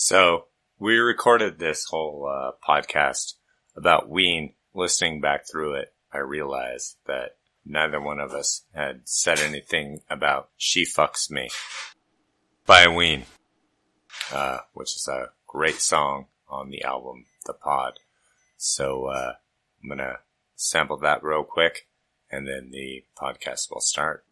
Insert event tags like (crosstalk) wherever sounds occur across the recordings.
So we recorded this whole uh, podcast about Ween. Listening back through it, I realized that neither one of us had said anything about "She Fucks Me" by Ween, uh, which is a great song on the album The Pod. So uh, I'm gonna sample that real quick, and then the podcast will start.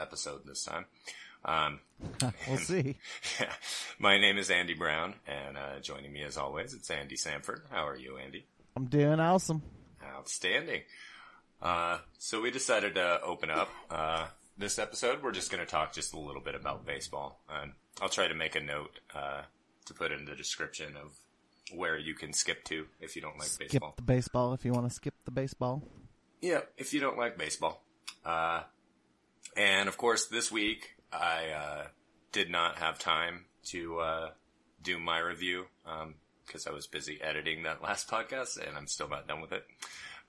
Episode this time. Um, (laughs) We'll see. (laughs) yeah. My name is Andy Brown, and uh, joining me as always, it's Andy Sanford. How are you, Andy? I'm doing awesome. Outstanding. Uh, so we decided to open up uh, this episode. We're just going to talk just a little bit about baseball, and I'll try to make a note uh, to put in the description of where you can skip to if you don't like Skip baseball. the baseball if you want to skip the baseball. Yeah, if you don't like baseball. And of course, this week I uh, did not have time to uh, do my review because I was busy editing that last (laughs) podcast, and I'm still not done with it.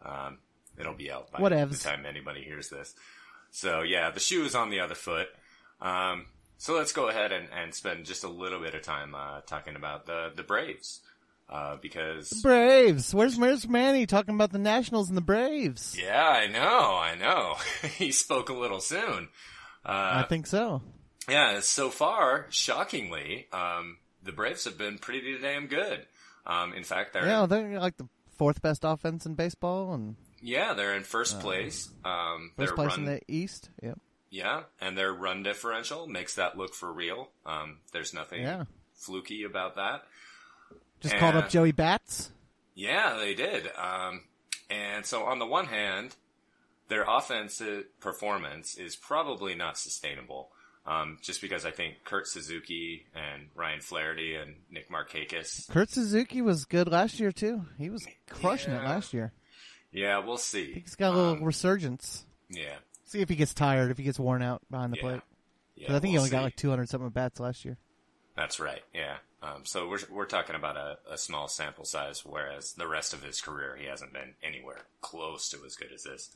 Um, it'll be out by Whatevs. the time anybody hears this. So yeah, the shoe is on the other foot. Um, so let's go ahead and, and spend just a little bit of time uh, talking about the the Braves. Uh, because Braves. Where's where's Manny talking about the Nationals and the Braves? Yeah, I know, I know. (laughs) he spoke a little soon. I Uh, think so. yeah, so far, shockingly, um, the Braves have been pretty damn good. Um, in fact, they're Yeah, they're like the fourth best offense in baseball and yeah, they're in first place. Um, first place run, in the East. Yep. yeah, and their run differential makes that look for real. Um, there's nothing Yeah. fluky about that. Just called up Joey Bats. Yeah, they did. Um, and so on the one hand, their offensive performance is probably not sustainable. Um, just because I think Kurt Suzuki and Ryan Flaherty and Nick Markakis. Kurt Suzuki was good last year too. He was crushing it last year. Yeah, we'll see. He's got a little Um, resurgence. yeah. See if he gets tired, if he gets worn out behind the Yeah. plate. Yeah, 'Cause I think he we'll only got like 200 something bats last year. That's right. Yeah. Um, so we're we're talking about a, a small sample size, whereas the rest of his career he hasn't been anywhere close to as good as this.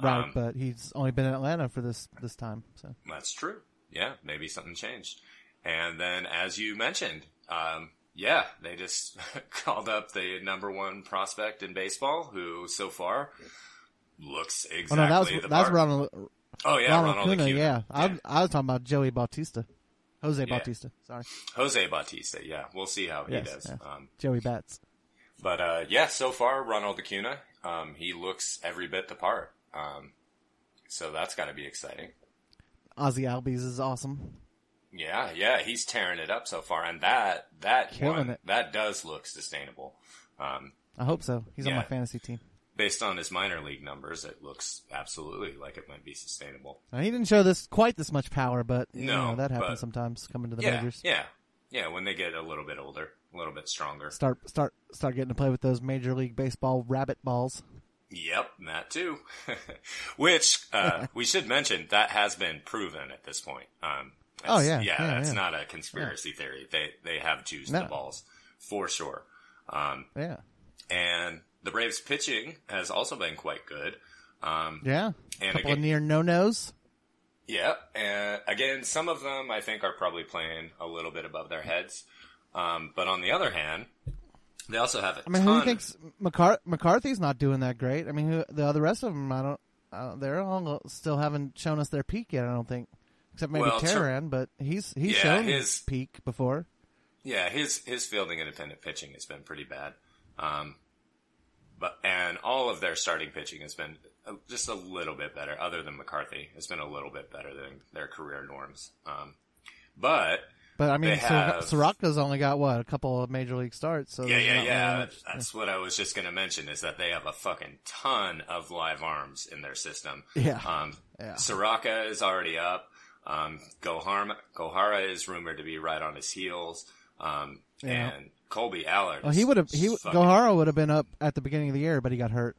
Right, Um, but he's only been in Atlanta for this this time. So That's true. Yeah, maybe something changed. And then, as you mentioned, um, yeah, they just (laughs) called up the number one prospect in baseball, who so far looks Oh exactly no, that was the that was. Ronald Oh yeah, Ronald, Ronald Acuna, Acuna. yeah. I, I was talking about Joey Bautista. Jose Yeah. Bautista. Sorry. Jose Bautista. Yeah, we'll see how he Yes, does. yeah. Um, Joey Bats. but uh, yeah, so far Ronald Acuna, um, he looks every bit the part. Um, so that's got to be exciting. Ozzie Albies is awesome. Yeah, yeah, he's tearing it up so far, and that that Killing one it. that does look sustainable. Um, I hope so. He's on my fantasy team. Based on his minor league numbers, it looks absolutely like it might be sustainable. Now, he didn't show this quite this much power, but you No, know that happens but- sometimes coming to the yeah, majors. yeah, yeah. When they get a little bit older, a little bit stronger. Start start start getting to play with those major league baseball rabbit balls. Yep, that too. (laughs) Which uh, (laughs) we should mention that has been proven at this point. Um, Oh, yeah, yeah, yeah, that's yeah. not a conspiracy theory. They they have juiced No. the balls for sure. Um, Yeah. and the Braves pitching has also been quite good. Um, Yeah. And couple of near no nos. Yeah, and again, some of them I think are probably playing a little bit above their heads. Um, but on the other hand, they also have a I mean, who thinks McCar- McCarthy's not doing that great? I mean, who, the other rest of them, I don't. Uh, they're all still haven't shown us their peak yet. I don't think, except maybe Well, but he's he's Yeah, shown his- his peak before. Yeah, his his fielding independent pitching has been pretty bad. Um, but and all of their starting pitching has been uh, just a little bit better. Other than McCarthy, It's been a little bit better than their career norms. Um, but But I mean, have- Soroka's only got what a couple of major league starts. So yeah, yeah, yeah. much- That's what I was just going to mention is that they have a fucking ton of live arms in their system. Yeah. Um, Yeah. Soroka is already up. Um, Gohara, Gohara is rumored to be right on his heels. Um, Yeah. and Kolby Allard. Well, he would have. He fucking- Gohara would have been up at the beginning of the year, but he got hurt.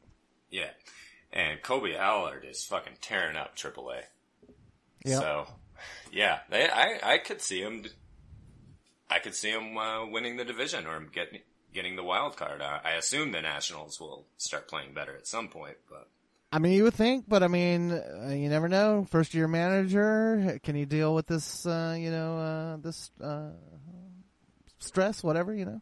Yeah. And Kolby Allard is fucking tearing up AAA. Yeah. So, yeah, they, I, I could see him, I could see him uh, winning the division or getting, getting the wild card. I, I assume the Nationals will start playing better at some point, but I mean, you would think, but I mean, uh, you never know. First year manager, can he deal with this? Uh, you know, uh, this uh, stress, whatever. You know,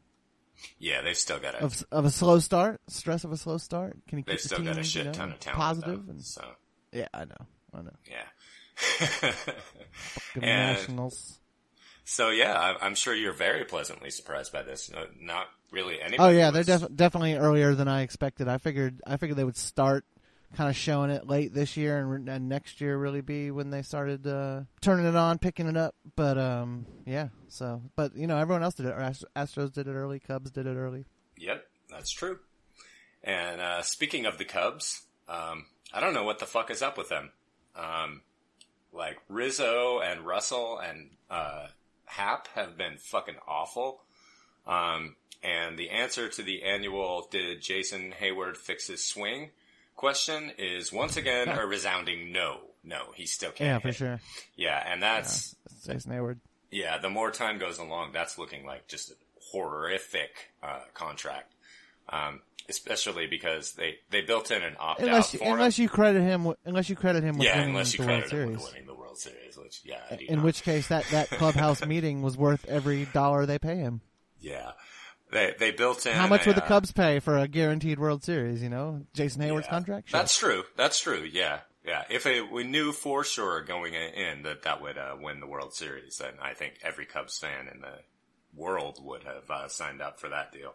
yeah, they've still got a, of of a slow start, stress of a slow start. Can he they've keep the team got a shit you know, ton of talent. positive? though, and, so, yeah, I know, I know. yeah. (laughs) And- Nationals. so yeah, I'm sure you're very pleasantly surprised by this. Not really anybody. Oh yeah, they're def- definitely earlier than I expected. I figured I figured they would start kind of showing it late this year and, and next year really be when they started uh, turning it on, picking it up. But um, yeah. So, but you know, everyone else did it. Astros did it early. Cubs did it early. Yep, that's true. And uh, speaking of the Cubs, um, I don't know what the fuck is up with them. Um, like Rizzo and Russell and uh, Happ have been fucking awful. Um, and the answer to the annual "Did Jason Heyward fix his swing?" Question is once again a (laughs) resounding no. No, he still can't. Yeah, for hit. sure. Yeah, and that's It's Jason Heyward. yeah, the more time goes along, that's looking like just a horrific uh, contract. Um, especially because they, they built in an opt out Unless you, for him. unless you credit him, with, unless you credit him with yeah, winning unless you the World credit him Series. with winning the World Series, which yeah, I do In not. which case, that that (laughs) clubhouse meeting was worth every dollar they pay him. yeah, they they built in How much a, would the uh, Cubs pay for a guaranteed World Series? You know, Jason Heyward's yeah. contract. Sure. That's true. That's true. Yeah, yeah. If it, we knew for sure going in that that would uh, win the World Series, then I think every Cubs fan in the world would have uh, signed up for that deal.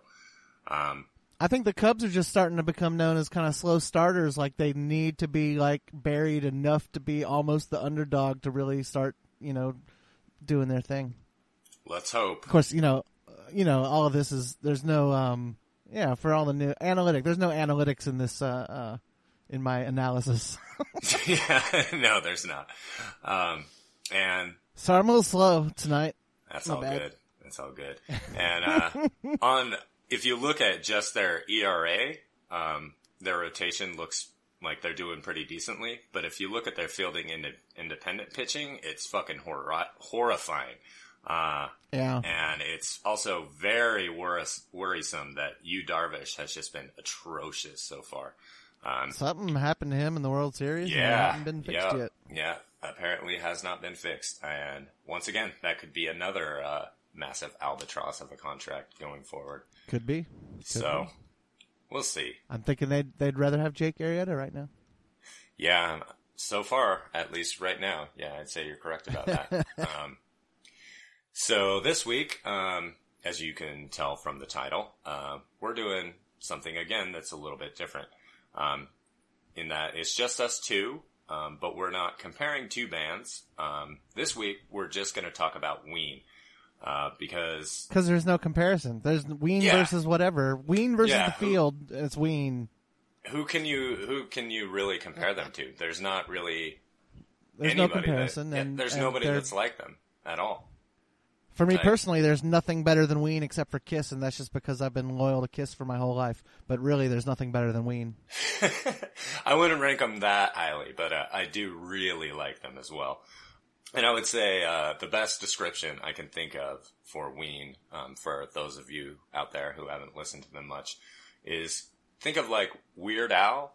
Um, I think the Cubs are just starting to become known as kind of slow starters. Like they need to be like buried enough to be almost the underdog to really start, you know, doing their thing. let's hope. Of course, you know, you know, all of this is there's no, um, yeah, for all the new analytic. There's no analytics in this, uh, uh in my analysis. (laughs) yeah, (laughs) no, there's not. Um, and so I'm a little slow tonight. that's My all bad. good. That's all good. And uh, (laughs) on if you look at just their ERA, um, their rotation looks like they're doing pretty decently. But if you look at their fielding ind- independent pitching, it's fucking hor- horrifying. Uh, Yeah. and it's also very worris- worrisome that Yu Darvish has just been atrocious so far. Um, Something happened to him in the World Series. and yeah, hasn't been fixed yeah, yet. yeah. Apparently has not been fixed, and once again, that could be another uh, massive albatross of a contract going forward. Could be. so we'll see. I'm thinking they'd they'd rather have Jake Arrieta right now. Yeah, so far, at least right now, yeah, I'd say you're correct about that. (laughs) um, so this week, um, as you can tell from the title, uh, we're doing something again that's a little bit different. Um, in that it's just us two, um, but we're not comparing two bands. Um, this week, we're just going to talk about Ween. Uh, because Because there's no comparison. There's Ween Yeah. versus whatever. Ween versus Yeah, the who- field. It's Ween. who can you who can you really compare them to? There's not really There's no anybody that- comparison. yeah, and there's and nobody that's like them at all. For me Right. personally, there's nothing better than Ween except for Kiss, and that's just because I've been loyal to Kiss for my whole life. But really, there's nothing better than Ween. (laughs) I wouldn't rank them that highly, but uh, I do really like them as well. And I would say uh, the best description I can think of for Ween, um, for those of you out there who haven't listened to them much, is think of like Weird Al,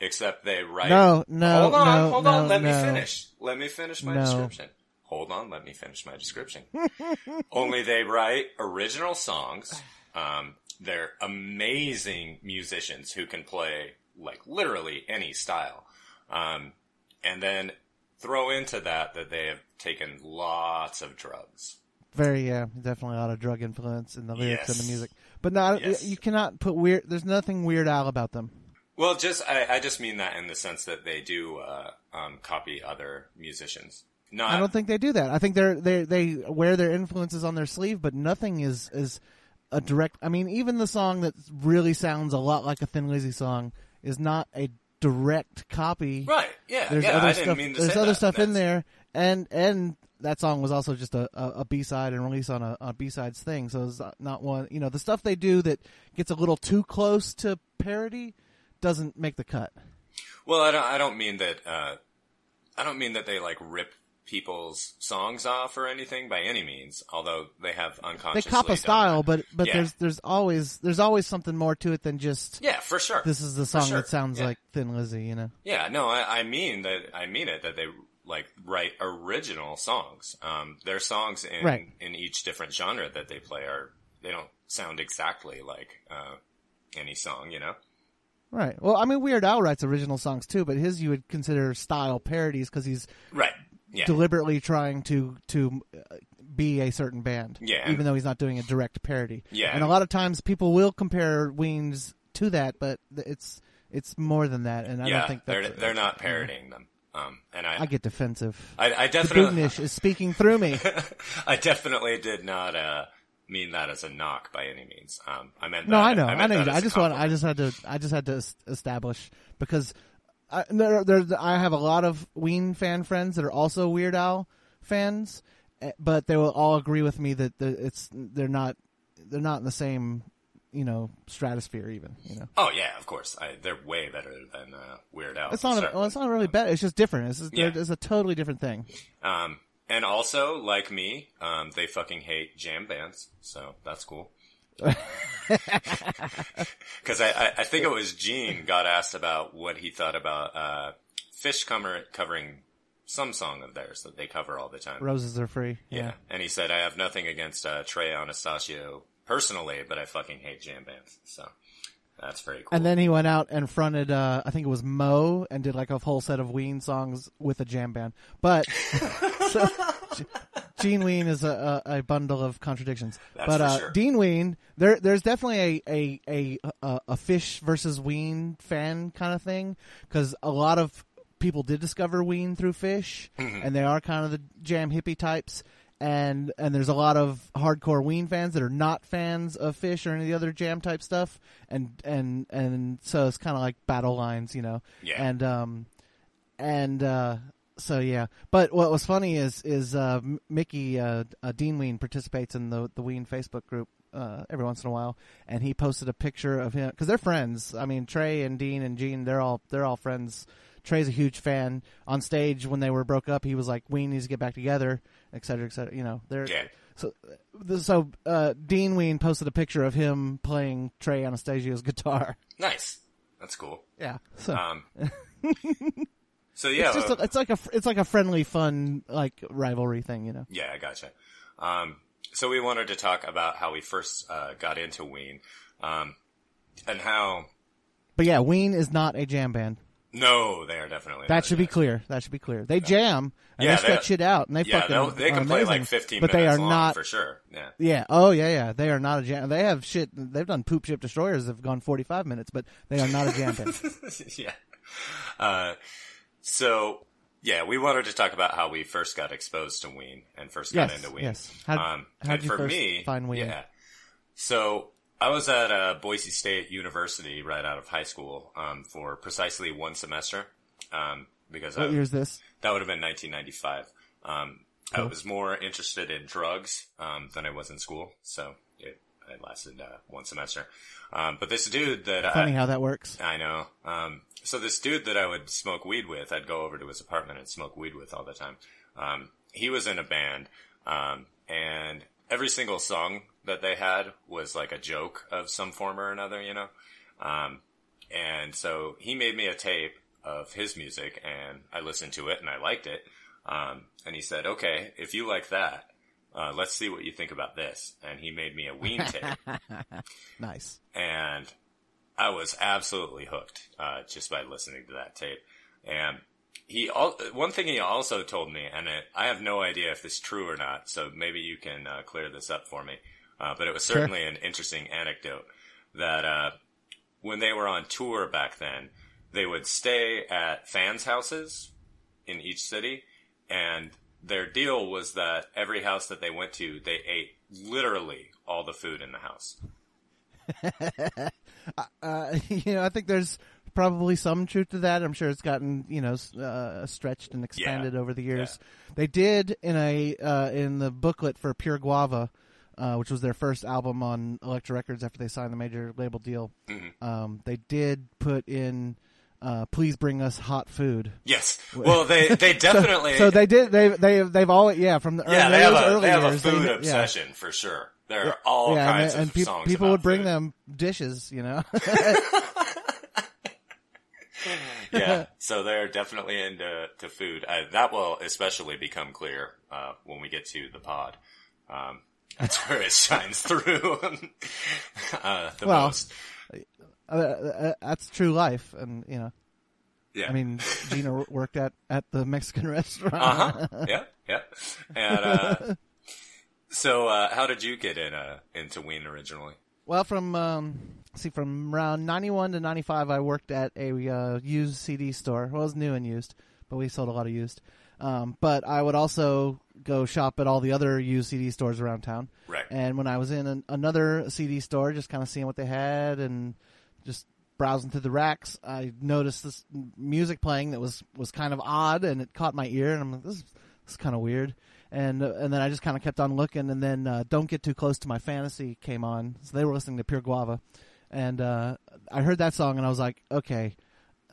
except they write. No, no, hold on, no, hold on. no, Let me finish. Let me finish my No. description. Hold on, let me finish my description. (laughs) Only they write original songs. Um, they're amazing musicians who can play like literally any style. Um, and then throw into that that they have taken lots of drugs. Very, yeah, definitely a lot of drug influence in the lyrics and the music. But not, Yes. you cannot put weird. There's nothing Weird Al about them. Well, just I, I just mean that in the sense that they do uh, um, copy other musicians. Not I don't think they do that. I think they're they they wear their influences on their sleeve, but nothing is is a direct. I mean, even the song that really sounds a lot like a Thin Lizzy song is not a direct copy. right. Yeah, There's yeah. other I stuff. there's other that. stuff in there, and and that song was also just a, a, a B side and released on a, a B sides thing. So it's not one. You know, the stuff they do that gets a little too close to parody doesn't make the cut. Well, I don't. I don't mean that. Uh, I don't mean that they like rip people's songs off or anything by any means. Although they have unconsciously. They cop a style, but but Yeah. there's there's always there's always something more to it than just yeah, for sure. this is the song sure. that sounds Yeah. like Thin Lizzy, you know. Yeah, no, I, I mean that. I mean it that they like write original songs. Um, their songs in Right. in each different genre that they play are they don't sound exactly like uh, any song, you know. Right. Well, I mean, Weird Al writes original songs too, but his you would consider style parodies because he's Right. Yeah. deliberately trying to to uh, be a certain band. Yeah. Even though he's not doing a direct parody. Yeah. And a lot of times people will compare Ween's to that, but it's it's more than that, and I yeah, don't think they're they're not parodying them. Um, and I I get defensive. I, I The definitely Boognish is speaking through me. (laughs) I definitely did not uh, mean that as a knock by any means. Um, I meant No, that, I know, I, meant know. that you- as I just want, I just had to, I just had to establish because I, there, there, I have a lot of Ween fan friends that are also Weird Al fans, eh, but they will all agree with me that it's they're not, they're not in the same, you know, stratosphere even. You know, Oh yeah, of course. I, they're way better than uh, Weird Al. it's not, a, well, it's not really bad. It's just different. It's, Yeah. it's a totally different thing. Um, and also, like me, um, they fucking hate jam bands, so that's cool. (laughs) Because I, I, I think it was Gene got asked about what he thought about uh, Phish cover, covering some song of theirs that they cover all the time. Roses are free. Yeah. And he said, I have nothing against uh, Trey Anastasio personally, but I fucking hate jam bands. So that's very cool. And then he went out and fronted, uh, I think it was Mo, and did like a whole set of Ween songs with a jam band. But (laughs) so, Gene Ween is a, a, a bundle of contradictions. That's but uh, sure. Dean Ween, there, there's definitely a a, a a a Phish versus Ween fan kind of thing because a lot of people did discover Ween through Phish, Mm-hmm. and they are kind of the jam hippie types. And and there's a lot of hardcore Ween fans that are not fans of Phish or any of the other jam type stuff, and and and so it's kind of like battle lines, you know. Yeah. And um, and uh, so yeah. But what was funny is is uh, Mickey uh, uh, Dean Ween participates in the the Ween Facebook group uh, every once in a while, and he posted a picture of him because they're friends. I mean, Trey and Dean and Gene, they're all they're all friends. Trey's a huge fan. On stage when they were broke up, he was like, "Ween needs to get back together," et cetera, et cetera. You know, they're Yeah. so. So uh, Dean Ween posted a picture of him playing Trey Anastasio's (laughs) guitar. nice. That's cool. Yeah, so Um, (laughs) so yeah, it's just uh, a, it's like a it's like a friendly, fun like rivalry thing, you know. yeah, I gotcha. Um, so we wanted to talk about how we first uh, got into Ween, um, and how But yeah, Ween is not a jam band. No, they are definitely. That should be clear. That should be clear. They jam and Yeah, they stretch shit out and they yeah, fucking they can play like amazing, 15 but minutes they are not. for sure. Yeah. Yeah. Oh yeah, yeah. They are not a jam. They have shit. They've done poop ship destroyers. Have gone forty five minutes, but they are not a jam band. (laughs) yeah. Uh, so yeah, we wanted to talk about how we first got exposed to Ween and first got Yes, into Ween. yes. How'd- um, and you for first me, find Ween? Yeah. So I was at uh, Boise State University right out of high school um, for precisely one semester um, because I, year is this? that would have been 1995. Um, I was more interested in drugs um, than I was in school, so it, lasted uh, one semester. Um, but this dude that I. Funny I, how that works. I know. Um, so this dude that I would smoke weed with, I'd go over to his apartment and smoke weed with all the time. Um, he was in a band, um, and every single song that they had was like a joke of some form or another, you know. Um, and so he made me a tape of his music, and I listened to it and I liked it. Um, and he said, "Okay, if you like that." Uh, let's see what you think about this. And he made me a Ween (laughs) tape Nice. and I was absolutely hooked uh, just by listening to that tape. And he, al- one thing he also told me, and it, I have no idea if this is true or not, so maybe you can uh, clear this up for me. Uh, but it was certainly an interesting anecdote that uh, when they were on tour back then, they would stay at fans' houses in each city, and their deal was that every house that they went to, they ate literally all the food in the house. (laughs) Uh, you know, I think there's probably some truth to that. I'm sure it's gotten you know uh, stretched and expanded over the years. They did in a uh, in the booklet for Pure Guava, uh, which was their first album on Elektra Records after they signed the major label deal. Mm-hmm. Um, they did put in. Uh, please bring us hot food. Yes. Well, they (laughs) they definitely. So they did. They they they've all yeah from the yeah, early, they have a they have a food yeah. obsession for sure. There are all yeah, kinds and, and of peop- songs. people would bring food. them dishes. You know. (laughs) (laughs) Yeah, so they're definitely into to food. Uh, that will especially become clear uh, when we get to the pod. Um, that's where it shines through uh, the Well, most. Uh, uh, that's true life, and you know. Yeah. I mean, Gina worked at at the Mexican (laughs) restaurant. uh huh. (laughs) yeah, yeah. And uh, so, uh, how did you get in uh, into Ween originally? Well, from um, see, from around ninety one to ninety five, I worked at a uh, used CD store. Well, it was new and used, but we sold a lot of used. Um, but I would also go shop at all the other used CD stores around town. Right. And when I was in an, another CD store, just kind of seeing what they had and just browsing through the racks, I noticed this music playing that was was kind of odd, and it caught my ear, and I'm like, this, is- this is kind of weird. And uh, and then I just kind of kept on looking, and then uh, "Don't Get Too Close to My Fantasy" came on, so they were listening to Pure Guava, and uh, I heard that song, and I was like, okay.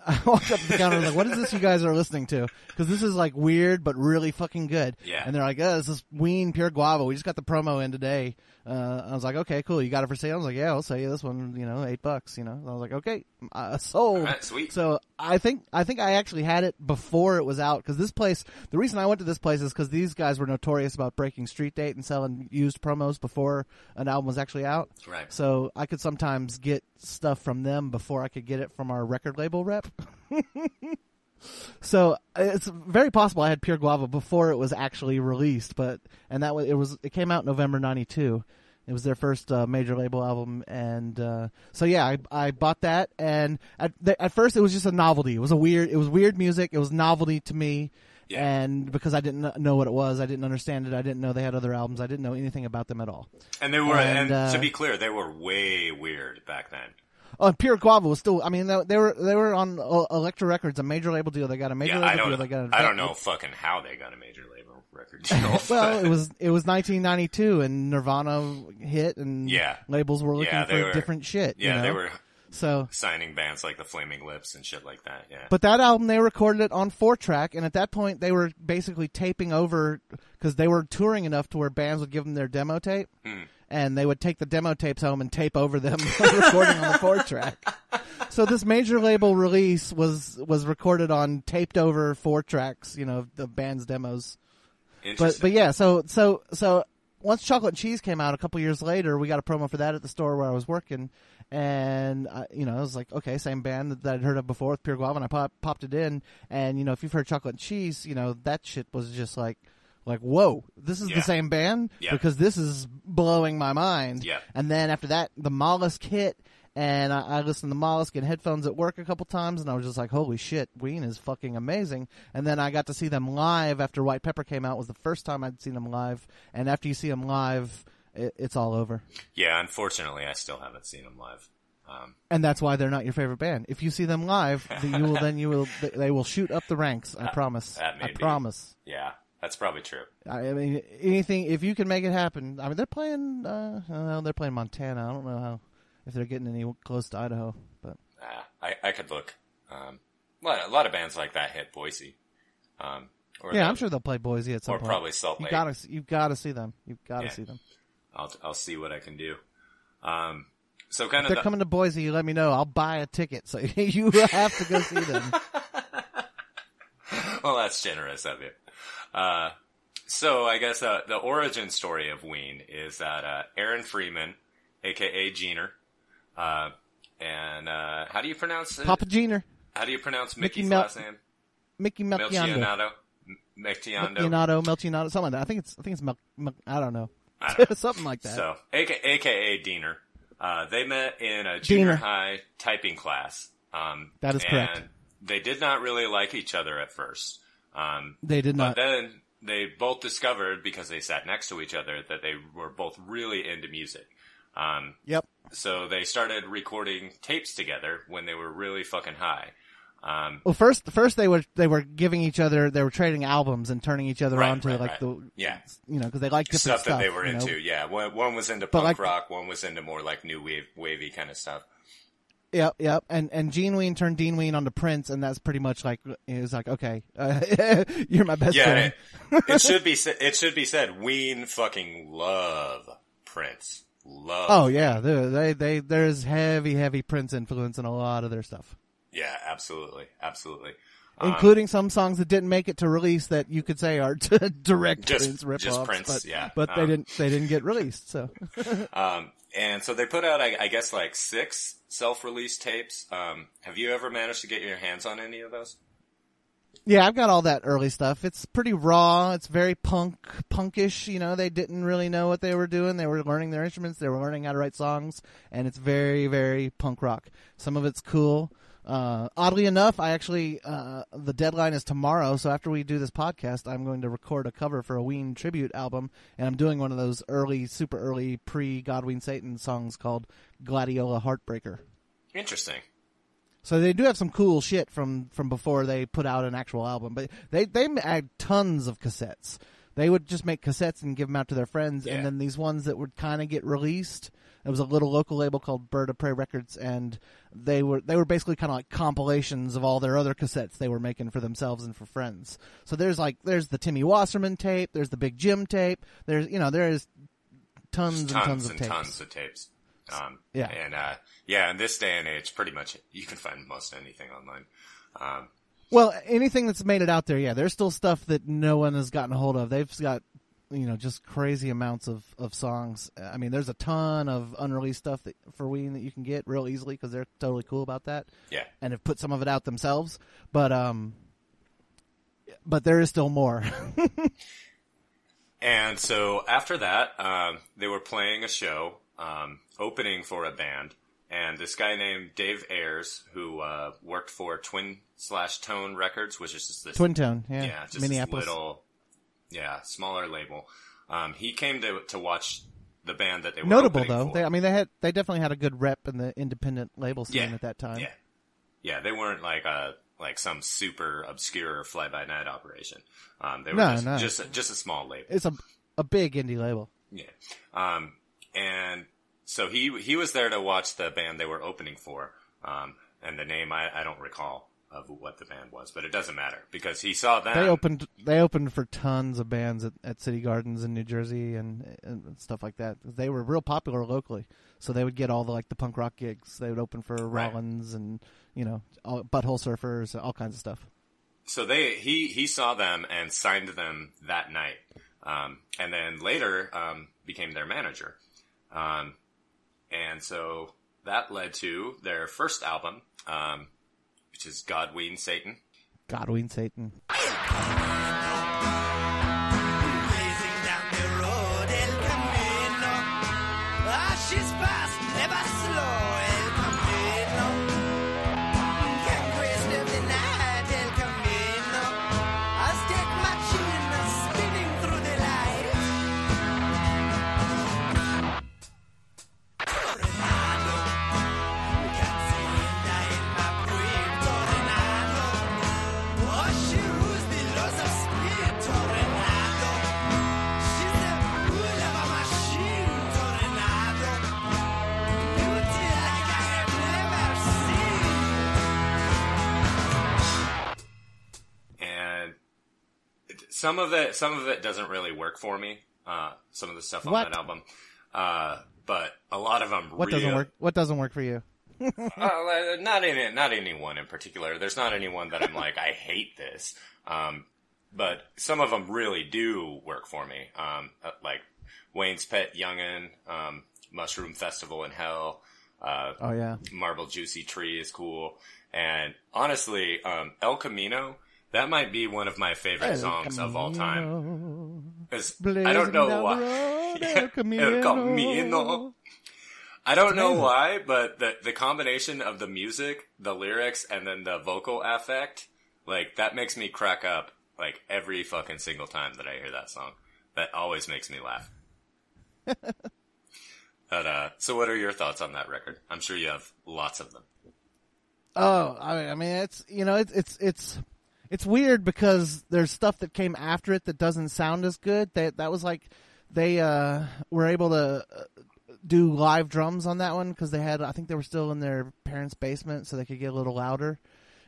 (laughs) I walked up to the counter and was like, "What is this you guys are listening to? Because this is like weird but really fucking good." Yeah. And they're like, "Oh, this is Ween Pure Guava. We just got the promo in today." Uh, I was like, "Okay, cool. You got it for sale?" I was like, "Yeah, I'll sell you this one. You know, eight bucks. You know." I was like, "Okay, uh, sold." Right, sweet. So I think I think I actually had it before it was out because this place. The reason I went to this place is because these guys were notorious about breaking street date and selling used promos before an album was actually out. Right. So I could sometimes get stuff from them before I could get it from our record label rep. (laughs) so it's very possible I had Pure Guava before it was actually released, but and that was it was it came out November '92. It was their first uh, major label album, and uh, so yeah, I, I bought that. And at the, at first, it was just a novelty. It was a weird. It was weird music. It was novelty to me, Yeah. and because I didn't know what it was, I didn't understand it. I didn't know they had other albums. I didn't know anything about them at all. And they were, and, And, uh, to be clear, they were way weird back then. Oh, and Pure Guava was still. I mean, they, they were they were on uh, Elektra Records, a major label deal. They got a major Yeah, label I don't. deal. They got. A, I don't know fucking how they got a major label record (laughs) deal. Well, it was it was 1992, and Nirvana hit, and Yeah. labels were looking Yeah, for were- different shit. you yeah, they were So, signing bands like the Flaming Lips and shit like that. Yeah. but that album they recorded it on four track, and at that point they were basically taping over because they were touring enough to where bands would give them their demo tape, Hmm. And they would take the demo tapes home and tape over them (laughs) recording on the four (laughs) track. So this major label release was was recorded on taped over four tracks, you know, the band's demos. But Interesting. but yeah, so so so once Chocolate and Cheese came out a couple years later, we got a promo for that at the store where I was working, and I, you know, I was like, okay, same band that, that I'd heard of before with Pure Guava, and I pop, popped it in, and you know, if you've heard Chocolate and Cheese, you know, that shit was just like. Like whoa, this is Yeah. the same band Yeah. because this is blowing my mind. Yeah. And then after that, the Mollusk hit, and I, I listened to Mollusk in headphones at work a couple times, and I was just like, "Holy shit, Ween is fucking amazing!" And then I got to see them live after White Pepper came out. It was the first time I'd seen them live, and after you see them live, it, it's all over. Yeah, unfortunately, I still haven't seen them live. Um, And that's why they're not your favorite band. If you see them live, then you will then you will (laughs) they- will shoot up the ranks. I promise. that may I be. promise. yeah, that's probably true. I mean, anything if you can make it happen. I mean, they're playing. Uh, well, they're playing Montana. I don't know how if they're getting any close to Idaho, but Uh, I, I could look. Um, a, lot, a lot of bands like that hit Boise. Um, or yeah, I'm sure they'll play Boise at some or point. probably Salt You Lake. gotta, you gotta see them. You've gotta Yeah. see them. I'll, I'll see what I can do. Um, so kind If of they're the, coming to Boise, you let me know. I'll buy a ticket, so (laughs) you have to go see them. (laughs) well, that's generous of you. Uh, so I guess uh, the origin story of Ween is that uh, Aaron Freeman, aka Gener, uh, and uh, how do you pronounce it? Papa Jeaner, How do you pronounce Mickey Mickey's Mel- last name? Mickey Melchiando, Melchionato. M- Melchiondo. Melchionato, Melchionato, something like that. I think it's, I think it's Mel, Mel I don't know, I (laughs) don't know. something like that. So, aka, AKA Deaner. Uh, they met in a junior Deaner. high typing class. Um, That is and correct. They did not really like each other at first. Um, They did but not. then they both discovered because they sat next to each other that they were both really into music. Um, Yep. so they started recording tapes together when they were really fucking high. Um, Well, first, first they were they were giving each other, they were trading albums and turning each other Right, on to right, like right. the Yeah. you know, because they like different stuff that they were you know? into, yeah. One, one was into But punk like- rock, one was into more like new wave, wavy kind of stuff. Yep, yep. And and Gene Ween turned Dean Ween onto Prince, and that's pretty much like it was like, okay, uh, (laughs) you're my best Yeah, friend. it, it should be it should be said. Ween fucking love Prince. Love. Oh yeah, they they they there's heavy heavy Prince influence in a lot of their stuff, yeah, absolutely, absolutely. Um, including some songs that didn't make it to release that you could say are (laughs) direct Just- Prince ripoffs. just Prince, but, yeah. but they Um, didn't they didn't get released. So (laughs) Um, and so they put out, I, I guess, like six self-release tapes. Um, have you ever managed to get your hands on any of those? yeah, I've got all that early stuff. It's pretty raw. It's very punk punkish. You know, they didn't really know what they were doing. They were learning their instruments. They were learning how to write songs, and it's very very punk rock. Some of it's cool. Uh, oddly enough, I actually uh, the deadline is tomorrow, so after we do this podcast, I'm going to record a cover for a Ween tribute album, and I'm doing one of those early, super early pre GodWeenSatan songs called Gladiola Heartbreaker. Interesting. So they do have some cool shit from from before they put out an actual album, but they they had tons of cassettes. They would just make cassettes and give them out to their friends, Yeah. and then these ones that would kind of get released. It was a little local label called Bird of Prey Records, and they were they were basically kind of like compilations of all their other cassettes they were making for themselves and for friends. So there's like there's the Timmy Wasserman tape, there's the Big Jim tape, there's you know there's tons and tons tons of tapes. tons of tapes. Um, Yeah. And, uh, yeah, in this day and age, pretty much you can find most anything online. Um, Well, anything that's made it out there, yeah, there's still stuff that no one has gotten a hold of. They've got, you know, just crazy amounts of, of songs. I mean, there's a ton of unreleased stuff that, for Ween that you can get real easily because they're totally cool about that yeah. and have put some of it out themselves. But, um, but there is still more. (laughs) And so after that, um, they were playing a show, um, opening for a band, and this guy named Dave Ayers, who uh, worked for Twin slash Tone Records, which is just this Twin Tone, yeah, yeah, just Minneapolis. this little, yeah, smaller label. Um, he came to to watch the band that they were Notable though, they, I mean, they had they definitely had a good rep in the independent label scene yeah, at that time. Yeah, yeah, they weren't like a like some super obscure fly by night operation. Um, they were No, just, no. just just a small label. It's a a big indie label. Yeah. Um, and so he he was there to watch the band they were opening for. Um, and the name I, I don't recall of what the band was, but it doesn't matter because he saw them. They opened they opened for tons of bands at, at City Gardens in New Jersey and, and stuff like that. They were real popular locally, so they would get all the like the punk rock gigs. They would open for Right. Rollins and you know all, Butthole Surfers, all kinds of stuff. So they he he saw them and signed them that night. um, and then later um, became their manager. Um, and so that led to their first album, um, which is GodWeenSatan. Godwin Satan. Some of it some of it doesn't really work for me uh some of the stuff on What? that album uh but a lot of them What doesn't work? What doesn't work for you? (laughs) uh, not any not anyone in particular there's not anyone that i'm like i hate this um but some of them really do work for me um uh, like wayne's pet youngin um mushroom festival in hell uh Oh yeah. Marble Juicy Tree is cool. And honestly, um, El Camino, that might be one of my favorite songs of all time. I don't know why. (laughs) El Camino. El Camino. I don't know why, but the, the combination of the music, the lyrics, and then the vocal affect, like, that makes me crack up, like, every fucking single time that I hear that song. That always makes me laugh. (laughs) but, uh, so what are your thoughts on that record? I'm sure you have lots of them. Oh, I I mean, it's you know, it's it's it's it's weird because there's stuff that came after it that doesn't sound as good. That that was like they uh were able to uh, do live drums on that one because they had I think they were still in their parents' basement, so they could get a little louder.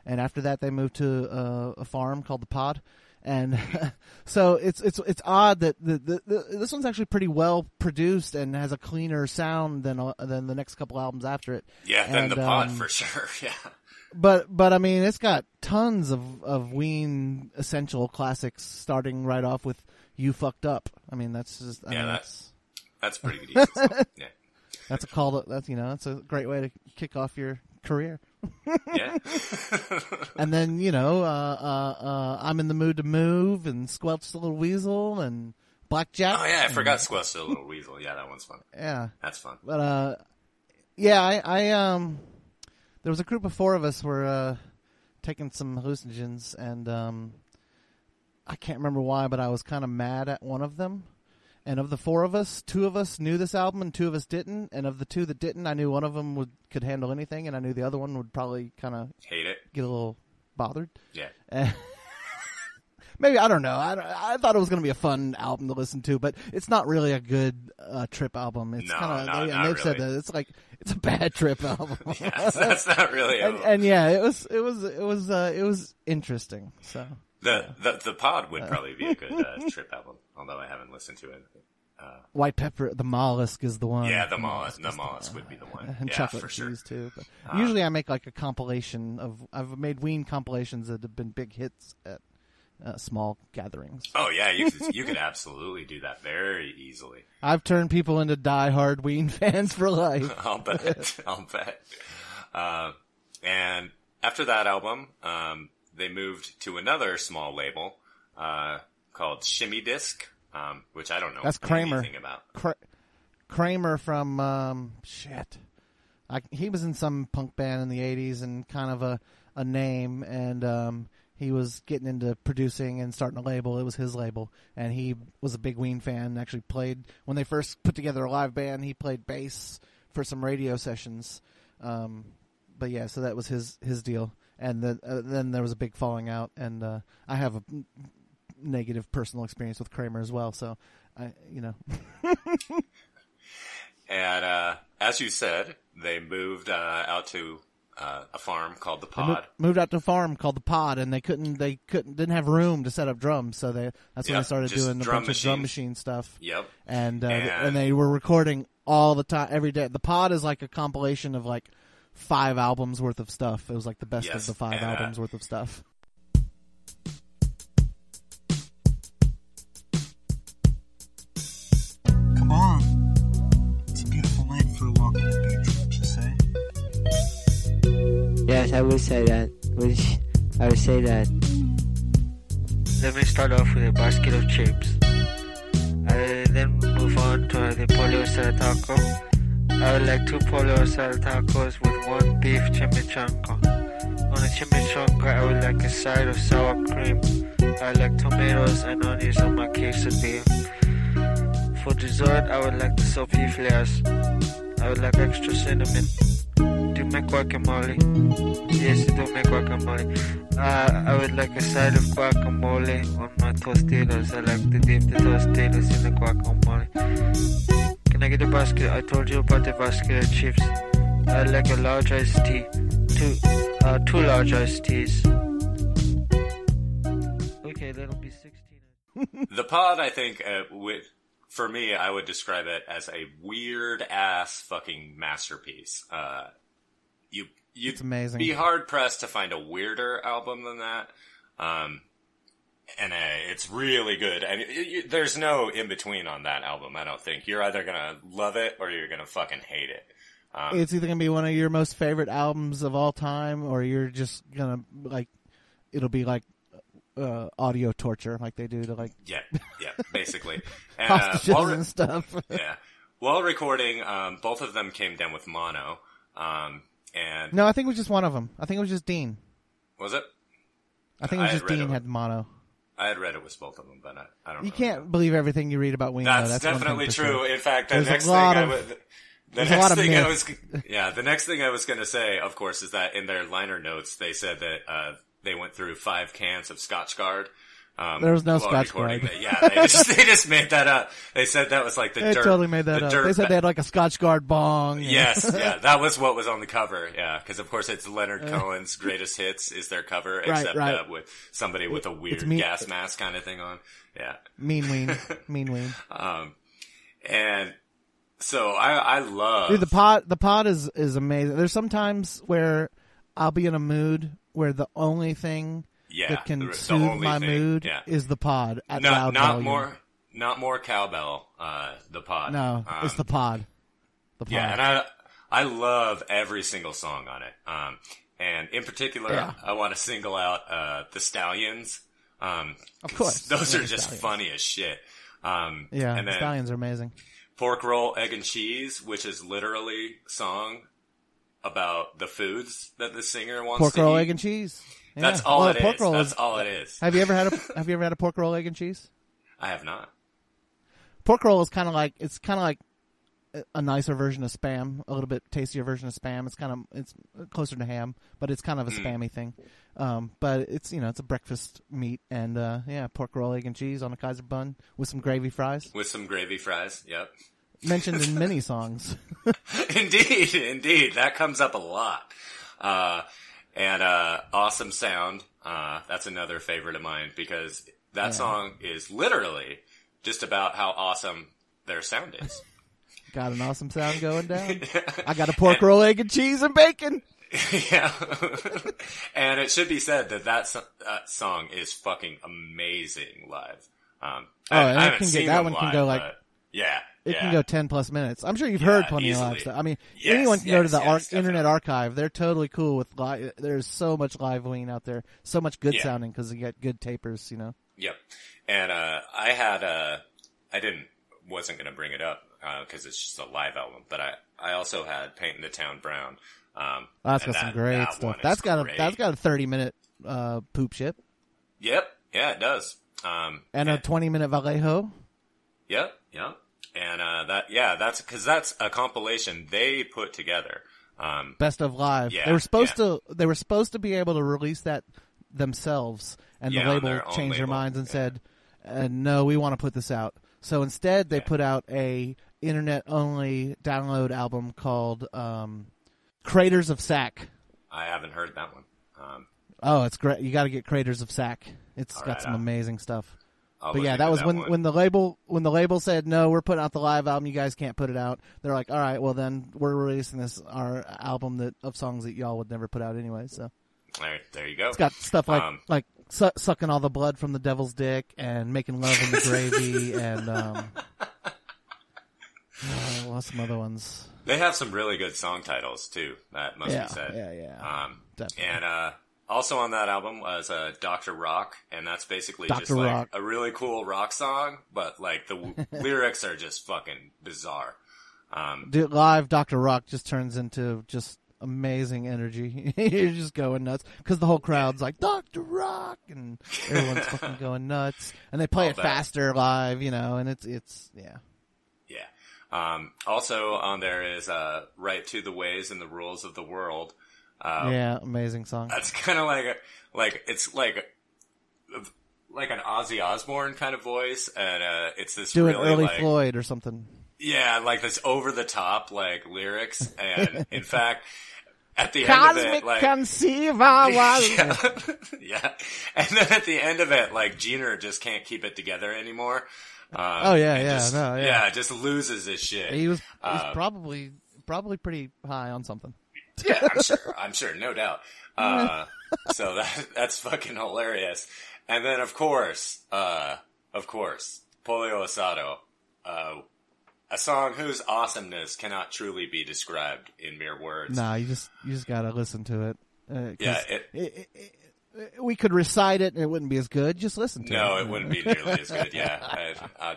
And after that, they moved to uh, a farm called the Pod. And (laughs) so it's it's it's odd that the, the, the this one's actually pretty well produced and has a cleaner sound than uh, than the next couple albums after it. Yeah, And, the pod um, for sure. (laughs) Yeah. But but I mean, it's got tons of of Ween essential classics, starting right off with "You Fucked Up." I mean, that's just I Yeah, mean, that's That's pretty good. (laughs) Yeah. that's a call. To, that's you know, that's a great way to kick off your career. Yeah. (laughs) (laughs) And then you know, uh, uh, uh, I'm in the mood to move, and Squelch the Little Weasel, and Blackjack. oh yeah, I and- forgot Squelch the Little Weasel. Yeah, that one's fun. Yeah, That's fun. but uh, yeah, I, I um, there was a group of four of us were uh taking some hallucinogens, and um, I can't remember why, but I was kind of mad at one of them. And of the four of us, two of us knew this album, and two of us didn't. And of the two that didn't, I knew one of them would could handle anything, and I knew the other one would probably kind of Hate it. get a little bothered. Yeah. (laughs) Maybe I don't know. I, I thought it was going to be a fun album to listen to, but it's not really a good uh, trip album. It's No, kind of they, and they've said that it's like it's a bad trip album. (laughs) Yeah, that's not really and, and yeah, it was it was it was uh, it was interesting. So the, the the pod would probably be a good uh, (laughs) trip album. Although I haven't listened to it. White Pepper, the mollusk is the one. Yeah, the mollusk, the mollusk would be the one. (laughs) and Yeah, chocolate for sure. Uh, too. But usually, I make like a compilation of. I've made Ween compilations that have been big hits at uh, small gatherings. Oh yeah, you could you could (laughs) absolutely do that very easily. I've turned people into die-hard Ween (laughs) fans for life. (laughs) I'll bet. I'll bet. Uh, and after that album, um, they moved to another small label uh, called Shimmy Disc, um, which I don't know That's Kramer. anything about. Kra- Kramer from um, shit. I, he was in some punk band in the '80s and kind of a a name, and um, he was getting into producing and starting a label. It was his label, and he was a big Ween fan. Actually, played when they first put together a live band. He played bass for some radio sessions. Um, but yeah, so that was his his deal. And then uh, then there was a big falling out, and uh, I have a negative personal experience with Kramer as well. So I, you know, (laughs) And uh, as you said, they moved uh, out to uh, a farm called the They mo- Pod. moved out to a farm called the Pod, and they couldn't they couldn't didn't have room to set up drums, so they that's when Yeah, they started doing a drum bunch of drum machine. stuff. Yep. And, uh, And- and they were recording all the time, every day. The Pod is like a compilation of like five albums worth of stuff. It was like the best Yes, of the five and, uh, albums worth of stuff. Yes, I would say that. Which I would say that. Let me start off with a basket of chips. I then move on to the pollo asada taco. I would like two pollo asada tacos with one beef chimichanga. On a chimichanga, I would like a side of sour cream. I like tomatoes and onions on my quesadilla. For dessert, I would like the soapy flares. I would like extra cinnamon. You make guacamole? Yes, you do make guacamole. Uh, I would like a side of guacamole on my tortillas. I like to dip the tortillas in the guacamole. Can I get a basket? I told you about the basket of chips. I'd like a large iced tea. Two, uh, two large iced teas. Okay, that'll be 16. The pod, I think, uh, with, for me, I would describe it as a weird ass fucking masterpiece. Uh, you, you'd It's amazing. be hard pressed to find a weirder album than that. Um, and uh, it's really good. And y y there's no in between on that album. I don't think you're either gonna love it or you're gonna fucking hate it. Um, It's either gonna be one of your most favorite albums of all time, or you're just gonna like, it'll be like uh, audio torture, like they do to like yeah, yeah, basically. (laughs) And, uh, while re- and stuff. (laughs) yeah, while recording, um, both of them came down with mono. Um, and no, I think it was just one of them. I think it was just Dean. was it? I think it I was had just read Dean it. had mono. I had read it was both of them, but I, I don't. Know. You really can't know. believe everything you read about Ween. That's, though. That's definitely true. In fact, the There's a next thing lot I of-. The a next thing I was, yeah, the next thing I was going to say, of course, is that in their liner notes they said that uh, they went through five cans of Scotchgard. Um, There was no Scotchgard. that. Yeah, they just, (laughs) they just made that up. They said that was like the They dirt. totally made that the up. They said ba- they had like a Scotchgard bong. Yes, (laughs) yeah, that was what was on the cover. Yeah, because of course it's Leonard Uh. Cohen's greatest hits is their cover, Right, except right. Uh, with somebody with a weird gas mask kind of thing on. Yeah, Mean Ween. (laughs) Mean Ween. um, and so I I love Dude, the pod the pod is is amazing. There's sometimes where I'll be in a mood where the only thing yeah that can the, the soothe my thing, mood Yeah, is the pod at not loud not volume. more not more cowbell. Uh, the pod. No, Um, it's the pod. The pod. Yeah, and I I love every single song on it. Um, and in particular, Yeah. I want to single out uh, the Stallions. Um, Of course. (laughs) those are just Stallions. funny as shit. Um, yeah, and then stallions are amazing. pork roll, egg and cheese, which is literally song about the foods that the singer wants Pork to roll, eat. egg and cheese. That's all well, it pork is. Roll That's is- all it is. Have you ever had a (laughs) Have you ever had a pork roll, egg and cheese? I have not. Pork roll is kind of like it's kind of like a- nicer version of spam, a little bit tastier version of spam. It's kind of it's closer to ham, but it's kind of a Hmm. spammy thing. Um, but it's you know it's a breakfast meat and uh, yeah, pork roll, egg and cheese on a Kaiser bun with some gravy fries. With some gravy fries. Yep. Mentioned in many (laughs) songs. indeed, indeed. That comes up a lot. Uh, and, uh, awesome sound. Uh, that's another favorite of mine because that song is literally just about how awesome their sound is. (laughs) got an awesome sound going down. (laughs) I got a pork roll, egg and cheese and bacon. (laughs) yeah. and it should be said that that, so- that song is fucking amazing live. Um, Oh, I, and I haven't can get- seen that one can go, like- yeah. It yeah. can go ten plus minutes. I'm sure you've Yeah, heard plenty of live stuff. I mean, Yes, anyone can go to the yes, ar- Internet Archive. They're totally cool with live. There's so much live ween out there, so much good Yeah. sounding because you get good tapers. You know. Yep. And, uh, I had, uh, I didn't, wasn't gonna bring it up, uh, cause it's just a live album, but I, I also had Painting the Town Brown. Um, That's and got some great that stuff. That's got a that's got a 30 minute uh, poop ship Yep. Yeah, it does. Um, and a 20 minute Vallejo. Yep, yep. And uh that yeah, that's cuz that's a compilation they put together. Um Best of live. Yeah, they were supposed yeah. to. They were supposed to be able to release that themselves, and Yeah, the label their changed their minds and said, uh, "No, we want to put this out." So instead, they put out a internet only download album called um, "Craters of Sac." I haven't heard that one. Um Oh, it's great! You got to get "Craters of Sac." It's got right, some I'll- amazing stuff. I'll But yeah, that was when one. when the label when the label said no, we're putting out the live album. You guys can't put it out. They're like, all right, well then we're releasing this our album that of songs that y'all would never put out anyway. So there, there you go. it's got stuff like Um, like su- sucking all the blood from the devil's dick and making love in the gravy (laughs) and um, uh, some other ones? They have some really good song titles too. That must Yeah, be said. yeah, yeah. Um, Definitely. and uh, also on that album was uh, Doctor Rock, and that's basically just like Rock. a really cool rock song, but like the w- (laughs) lyrics are just fucking bizarre. Um, Dude, live Dr. Rock just turns into just amazing energy. (laughs) You're just going nuts because the whole crowd's like Dr. Rock, and everyone's fucking going nuts. And they play All it that. faster live, you know, and it's it's yeah. yeah. Um, also on there is uh, "Right to the Ways and the Rules of the World." Uh, yeah, amazing song. That's kind of like a, like it's like like an Ozzy Osbourne kind of voice, and uh, it's this Doing really early like Floyd or something. yeah, like this over the top like lyrics, and (laughs) in fact, at the end of it, like conceiver (laughs) yeah, (laughs) yeah, and then at the end of it, like Gener just can't keep it together anymore. Um, Oh, yeah, yeah, just, no, yeah. just loses his shit. He was he's Uh, probably probably pretty high on something. (laughs) Yeah, I'm sure. I'm sure, no doubt. Uh, so that that's fucking hilarious. And then, of course, uh, of course, Pollo Asado, uh, a song whose awesomeness cannot truly be described in mere words. Nah, you just you just gotta listen to it. Uh, Yeah, it- it- it- we could recite it and it wouldn't be as good. Just listen to it. No, it wouldn't be nearly as good. Yeah, I, I,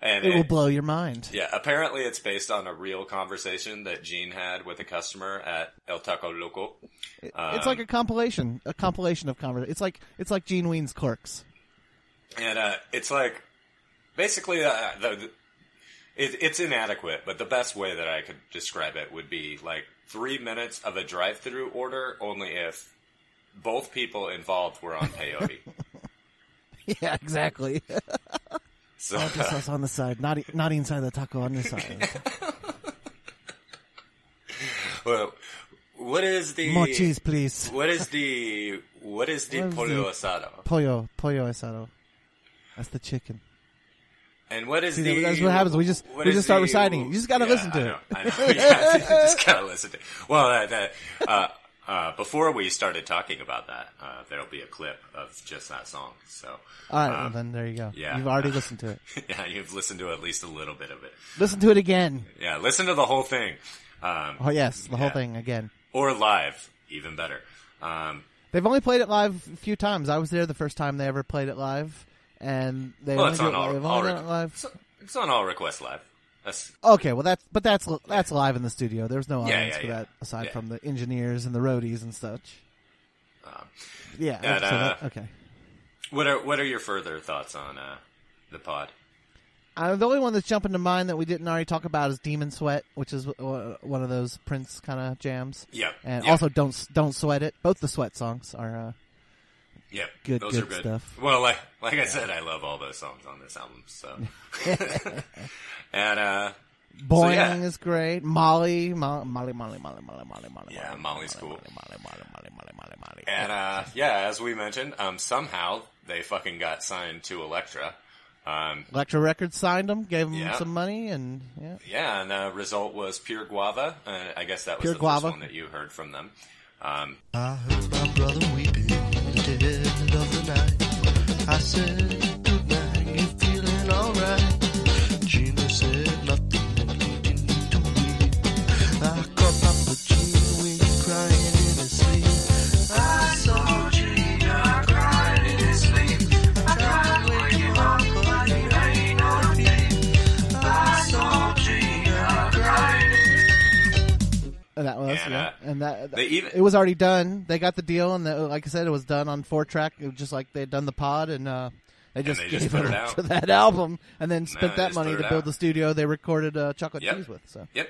and It will blow your mind. yeah, apparently it's based on a real conversation that Gene had with a customer at El Taco Loco. It- Um, it's like a compilation, a compilation of conversation. It's like it's like Gene Ween's Clerks. and uh, it's like basically uh, the, the it, it's inadequate, but the best way that I could describe it would be like three minutes of a drive-through order, only if both people involved were on peyote. (laughs) yeah, exactly. (laughs) so Just us on the side, not not inside the taco on the side. (laughs) well, what is the More cheese, please. What is the what is the What is pollo the- asado? Pollo, pollo asado. That's the chicken. And what is See, the? that's what happens. We just- we just start the- reciting it. You just gotta Yeah, listen to I it. I know. Yeah, (laughs) you just gotta listen to. it. Well, that, that uh, uh, before we started talking about that, uh, there'll be a clip of just that song. So, All right, well, um, then there you go. yeah. You've already listened to it. (laughs) yeah, you've listened to at least a little bit of it. Listen to it again. Yeah, listen to the whole thing, um, Oh yes, the whole thing again. or live, even better. Um, They've only played it live a few times. I was there the first time they ever played it live, and they well, only it's on all, all only rec- done it live. it's, it's on all request live. That's Okay, well that's but that's that's live in the studio. There's no audience yeah, for yeah. that aside from the engineers and the roadies and such. um, Yeah. So uh, that, okay. what are what are your further thoughts on uh, the pod? Uh, the only one that's jumping to mind that we didn't already talk about is Demon Sweat, which is uh, one of those Prince kind of jams. Yeah. And yep. also don't don't sweat it. Both the sweat songs are uh, Yep, Good- those good are good stuff. Well, like like I said, I love all those songs on this album. So, and uh, Boing yeah. is great. Molly, Mo- Molly, Molly, Molly, Molly, Molly, Molly. Yeah, Molly, Molly's Molly, cool. Molly, Molly, Molly, Molly, Molly, Molly. and uh, yeah, as we mentioned, um, somehow they fucking got signed to Elektra. Um, Elektra Records signed them, gave them Yeah. some money, and yeah, yeah, and the result was Pure Guava. Uh, I guess that was Pure the Guava. first one that you heard from them. Um, I heard my brother weeping night. Yeah, and that they even- it was already done. They got the deal, and the, like I said, it was done on four track, it was just like they'd done the pod, and uh, they just they (laughs) gave just put it it out. to (laughs) that album, and then spent they that money to build out. the studio they recorded uh, Chocolate Yep. Cheese with. So yep,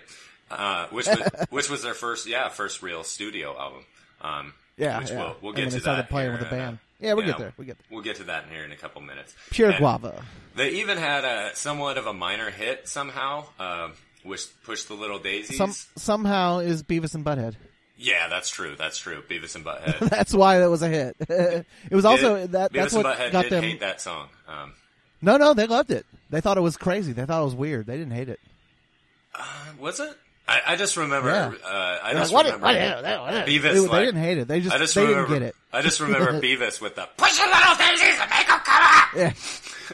uh, which was (laughs) which was their first, yeah, first real studio album. Um, yeah, yeah. we'll we'll and get then to they started that playing with uh, band. Yeah, we'll yeah, get there. We get there. We'll get to that in here in a couple minutes. Pure And- Guava. They even had a somewhat of a minor hit somehow, uh, which pushed the Little Daisies. Some somehow is Beavis and Butthead. yeah, that's true. That's true. Beavis and Butthead. (laughs) That's why that was a hit. (laughs) it was also that. Beavis That's and what Butthead got did them. hate that song. Um, No, no, they loved it. They thought it was crazy. They thought it was weird. They didn't hate it. was it? I, I just remember. Yeah. Uh, I just like, remember Beavis. They, they didn't hate it. They just I just they remember. didn't get it. I just remember (laughs) Beavis with the push the little daisies and make them come out. Yeah.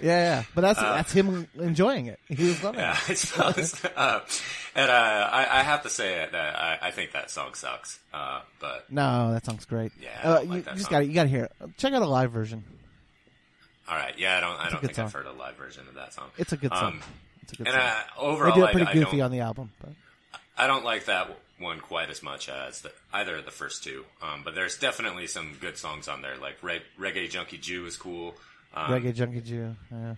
Yeah, yeah. But that's that's him enjoying it. He was loving Uh, Yeah, it. I suppose. uh, and uh, I, I have to say it. Uh, I, I think that song sucks. Uh, but No, that song's great. Yeah, uh, don't like you, that you just got to you got to hear it. Check out a live version. all right, yeah, I don't. I don't think I've heard a live version of that song. It's a good song. Um, It's a good and song. uh, they overall, do it pretty I goofy on the album, but I don't like that one quite as much as the, either of the first two. Um, but there's definitely some good songs on there. Like Reg- Reggae Junkie Jew is cool. Um, Reggae Junkie Jew. Yeah.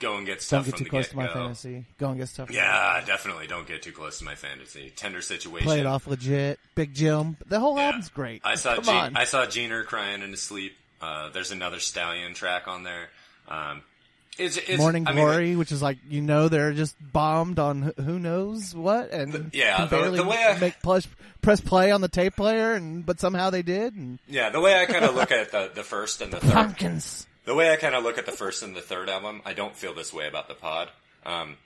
Go and get stuff. Don't get from too close to my fantasy. Go and get stuff. Yeah, definitely don't get too close to my fantasy. Tender situation. Play it off legit. Big Jim. The whole Yeah. album's great. I saw Come Gene, on. I saw Gener crying in his sleep. Uh, there's another Stallion track on there. Um, it's, it's, Morning I mean, Glory, which is like you know they're just bombed on who knows what, and yeah, can the- barely the way I- make plus, press play on the tape player, and but somehow they did. And yeah, the way I kind of look at the, the first and the third, pumpkins. the way I kind of look at the first and the third album, I don't feel this way about the pod. Um,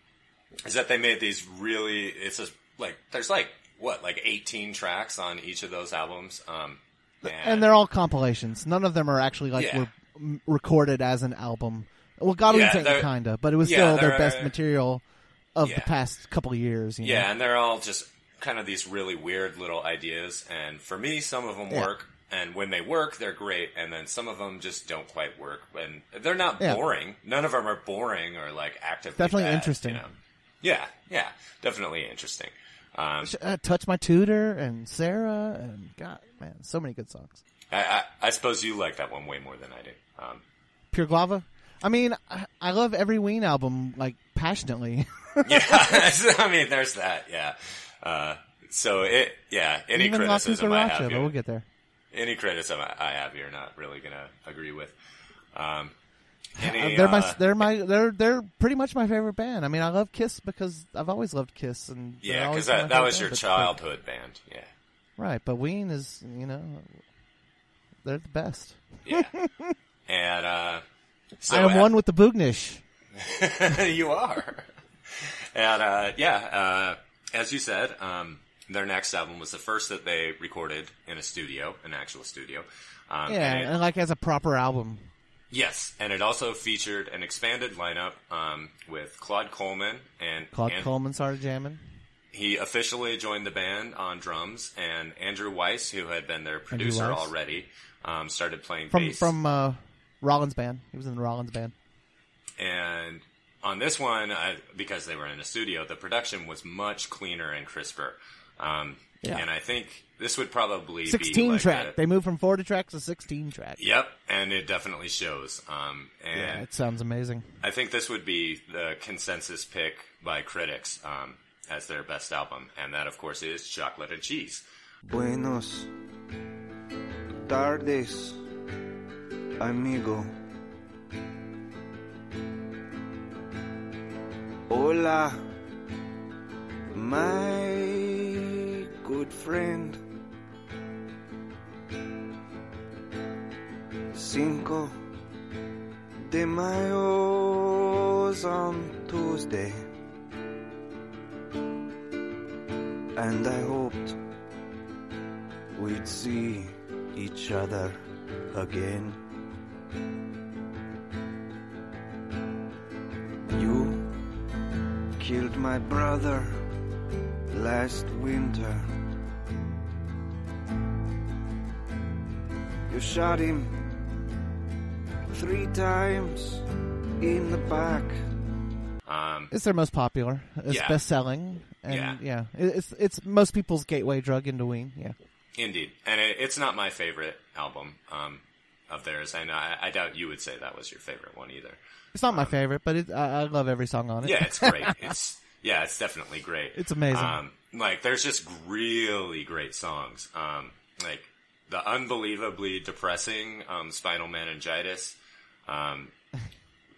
is that they made these really? It's just like there's like what like 18 tracks on each of those albums. Um, and, and they're all compilations. None of them are actually like Yeah. were recorded as an album. Well, God Yeah, kinda, but it was yeah, still their best material of yeah. the past couple years. You know? Yeah, and they're all just kind of these really weird little ideas. And for me, some of them Yeah. work. And when they work, they're great. And then some of them just don't quite work. And they're not Yeah. boring. None of them are boring or like actively Definitely bad, interesting. You know? Yeah, yeah, definitely interesting. Um, uh, Touch My Tooter and Sarah and God, man, so many good songs. I, I, I suppose you like that one way more than I do. Um, Pure Guava. I mean, I, I love every Ween album like passionately. (laughs) yeah, (laughs) I mean, there's that. Yeah. Uh, so it, yeah, any Even criticism I Cucaracha, have but here, we'll get there. any criticism I I have, you're not really gonna agree with. Um, any, Uh, they're my, uh, they're my, they're they're pretty much my favorite band. I mean, I love Kiss because I've always loved Kiss, and yeah, because that, that was your band, but- childhood band. Yeah, right? But Ween is, you know, they're the best. yeah, (laughs) and uh, so I am uh, one with the Boognish. (laughs) you are. And uh, yeah, uh, as you said, um, their next album was the first that they recorded in a studio, an actual studio. Um, Yeah, and it- and like as a proper album. yes, and it also featured an expanded lineup um, with Claude Coleman and Claude and Coleman started jamming. He officially joined the band on drums, and Andrew Weiss, who had been their producer already, um, started playing from bass. from uh, Rollins band. He was in the Rollins band. And on this one, I, because they were in a studio, the production was much cleaner and crisper. Um, Yeah. And I think this would probably be Sixteen like track. a- They moved from forty tracks to sixteen track. Yep, and it definitely shows. Um, and Yeah, it sounds amazing. I think this would be the consensus pick by critics um, as their best album, and that, of course, is Chocolate and Cheese. Buenos tardes, amigo. Hola, my good friend. Cinco de Mayo's on Tuesday. And I hoped we'd see each other again. You killed my brother last winter. You shot him three times in the back. Um, It's their most popular. It's Yeah. best selling, and Yeah. yeah. It's it's most people's gateway drug into Ween. Yeah, Indeed, and it, it's not my favorite album um, of theirs, and I, I doubt you would say that was your favorite one either. it's not my favorite, but it, I, I love every song on it. Um, Yeah, it's great. (laughs) it's yeah, it's definitely great. It's amazing. Um, like, there's just really great songs. Um, like the unbelievably depressing um, Spinal Meningitis, um, (laughs)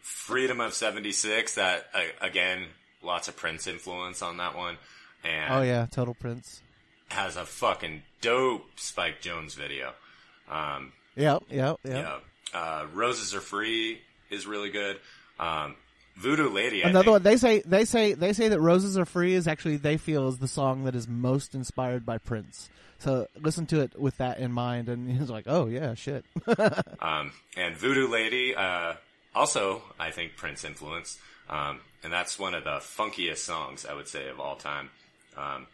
Freedom of '76. That uh, again, lots of Prince influence on that one, and oh yeah, Total Prince. has a fucking dope Spike Jonze video. Um, Yep, yep, yep. yeah. Uh, Roses Are Free is really good. Um, Voodoo Lady. I Another think- one. They say they say they say that "Roses Are Free" is actually they feel is the song that is most inspired by Prince. So listen to it with that in mind, and (laughs) he's like, "Oh yeah, shit." (laughs) Um, and Voodoo Lady, uh, also, I think Prince influence, um, and that's one of the funkiest songs I would say of all time. Um,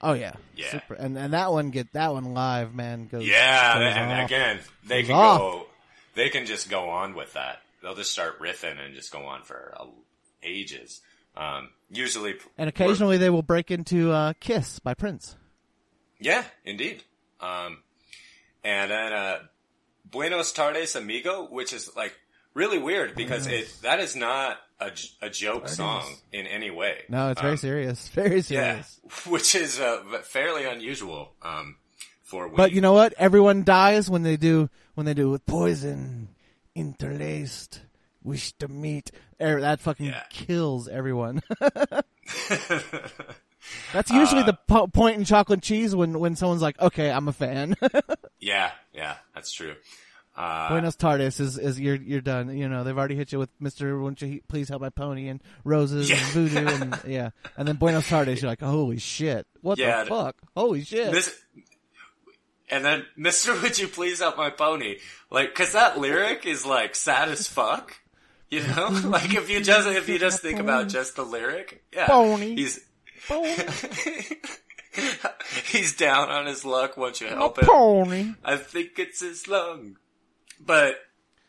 Oh yeah, Yeah. Super. And and that one get that one live, man. Goes yeah, goes and off. again, they Goes can off. go, they can just go on with that. They'll just start riffing and just go on for uh, ages. Um, usually, And occasionally they will break into uh, "Kiss" by Prince. Yeah, indeed. Um, and then uh, Buenos Tardes, Amigo, which is like really weird because it that is not a, a joke song in any way. No, it's very Um, serious. (laughs) Very serious. Yeah, (laughs) which is uh, fairly unusual um, for. But you know what? Everyone dies when they do when they do with poison interlaced. Wish to meet. Er, That fucking Yeah. kills everyone. (laughs) That's usually the po- point in chocolate cheese when when someone's like, "Okay, I'm a fan." yeah, yeah, that's true. Uh, Buenos tardes is, is you're you're done. You know they've already hit you with Mister. Won't you please help my pony and roses and voodoo and (laughs) yeah, and then Buenos tardes. You're like, holy shit, what Yeah, the fuck? Holy shit! Miss- and then, (laughs) Mister, would you please help my pony? Like, cause that lyric is like sad as fuck. You know, (laughs) like if you just if you just think about just the lyric, yeah, Pony. he's pony, he's down on his luck. Won't you help him? pony. I think it's his lung. But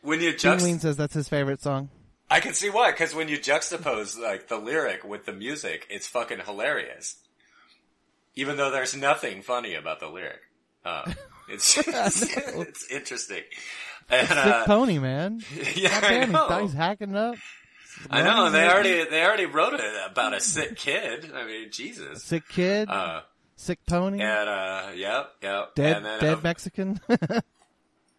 when you juxt, Ween says that's his favorite song. I can see why. Because when you juxtapose like the lyric with the music, it's fucking hilarious. Even though there's nothing funny about the lyric, uh, (laughs) it's it's interesting. And, Sick uh, pony, man. (laughs) yeah, I know. he's, hacking up. I know. They already they already wrote it about a (laughs) sick kid. I mean, Jesus. Sick kid, Uh, sick pony, and uh, yep, yep. dead and then, dead uh, Mexican.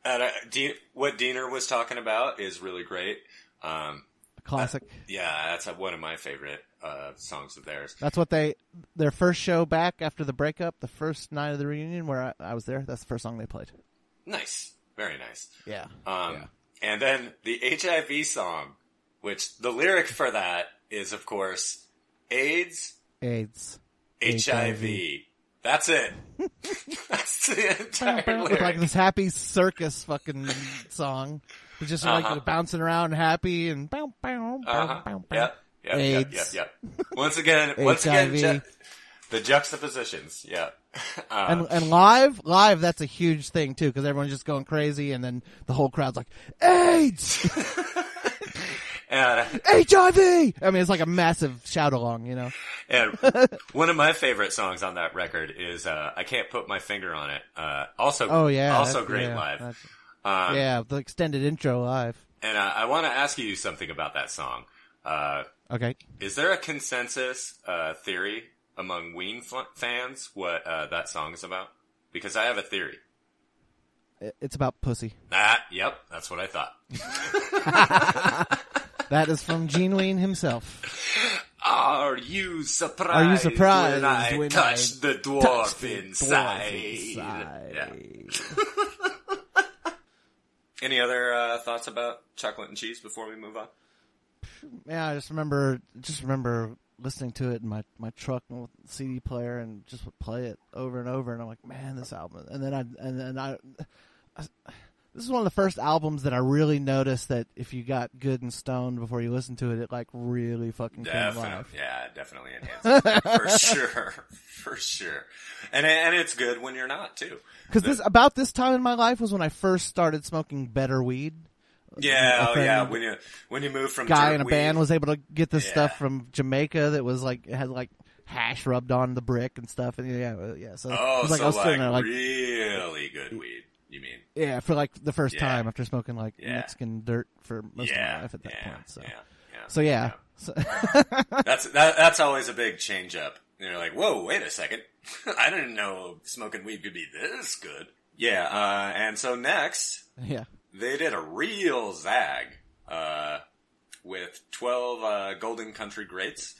And, uh, De- what Deaner was talking about is really great. Um, Classic. yeah, that's one of my favorite uh, songs of theirs. That's what they their first show back after the breakup, the first night of the reunion where I, I was there. That's the first song they played. Nice, very nice. Yeah. Um, and then the HIV song, which the lyric for that is, of course, AIDS, AIDS. HIV. That's it. (laughs) That's the entire With like this happy circus fucking song. It's just like Uh-huh. bouncing around happy and bow, bow, bow, Uh-huh. bow, bow. Yep. Yep, yep, yep, AIDS. yep. Once again, (laughs) once again, HIV. ju- the juxtapositions. Yeah. (laughs) Uh, And and live, live, that's a huge thing too because everyone's just going crazy, and then the whole crowd's like AIDS, and, HIV. I mean, it's like a massive shout along, you know. And (laughs) one of my favorite songs on that record is uh, "I Can't Put My Finger on It." Uh, also, Oh yeah, also great yeah, live. Um, yeah, the extended intro live. And uh, I want to ask you something about that song. Uh, Okay. is there a consensus uh, theory among Ween f- fans what uh, that song is about? Because I have a theory. It's about pussy. Ah, yep, that's what I thought. (laughs) (laughs) That is from Gene Ween himself. Are you surprised? Are you surprised when I when touch I the dwarf inside? inside? Yeah. (laughs) Any other uh, thoughts about chocolate and cheese before we move on? Yeah, I just remember, just remember listening to it in my my truck with CD player and just would play it over and over, and I'm like, man, this album. And then I and then I, I this is one of the first albums that I really noticed that if you got good and stoned before you listened to it, it like really fucking came Definitely, alive. yeah, definitely enhances it. for (laughs) sure, for sure. And and it's good when you're not too. Because this about this time in my life was when I first started smoking better weed. Yeah, oh yeah. When you when you move from guy in a weed- band was able to get this Yeah. stuff from Jamaica that was like had like hash rubbed on the brick and stuff and yeah yeah so oh, it was like so I was like, sitting there like really good weed. You mean? yeah for like the first Yeah. time after smoking like Yeah. Mexican dirt for most of my life at that yeah, point so yeah, yeah. so yeah, So, (laughs) That's that, that's always a big change up. You're like, whoa, wait a second. (laughs) I didn't know smoking weed could be this good. Yeah, uh, and so next, yeah they did a real zag, uh, with 12, uh, Golden Country Greats.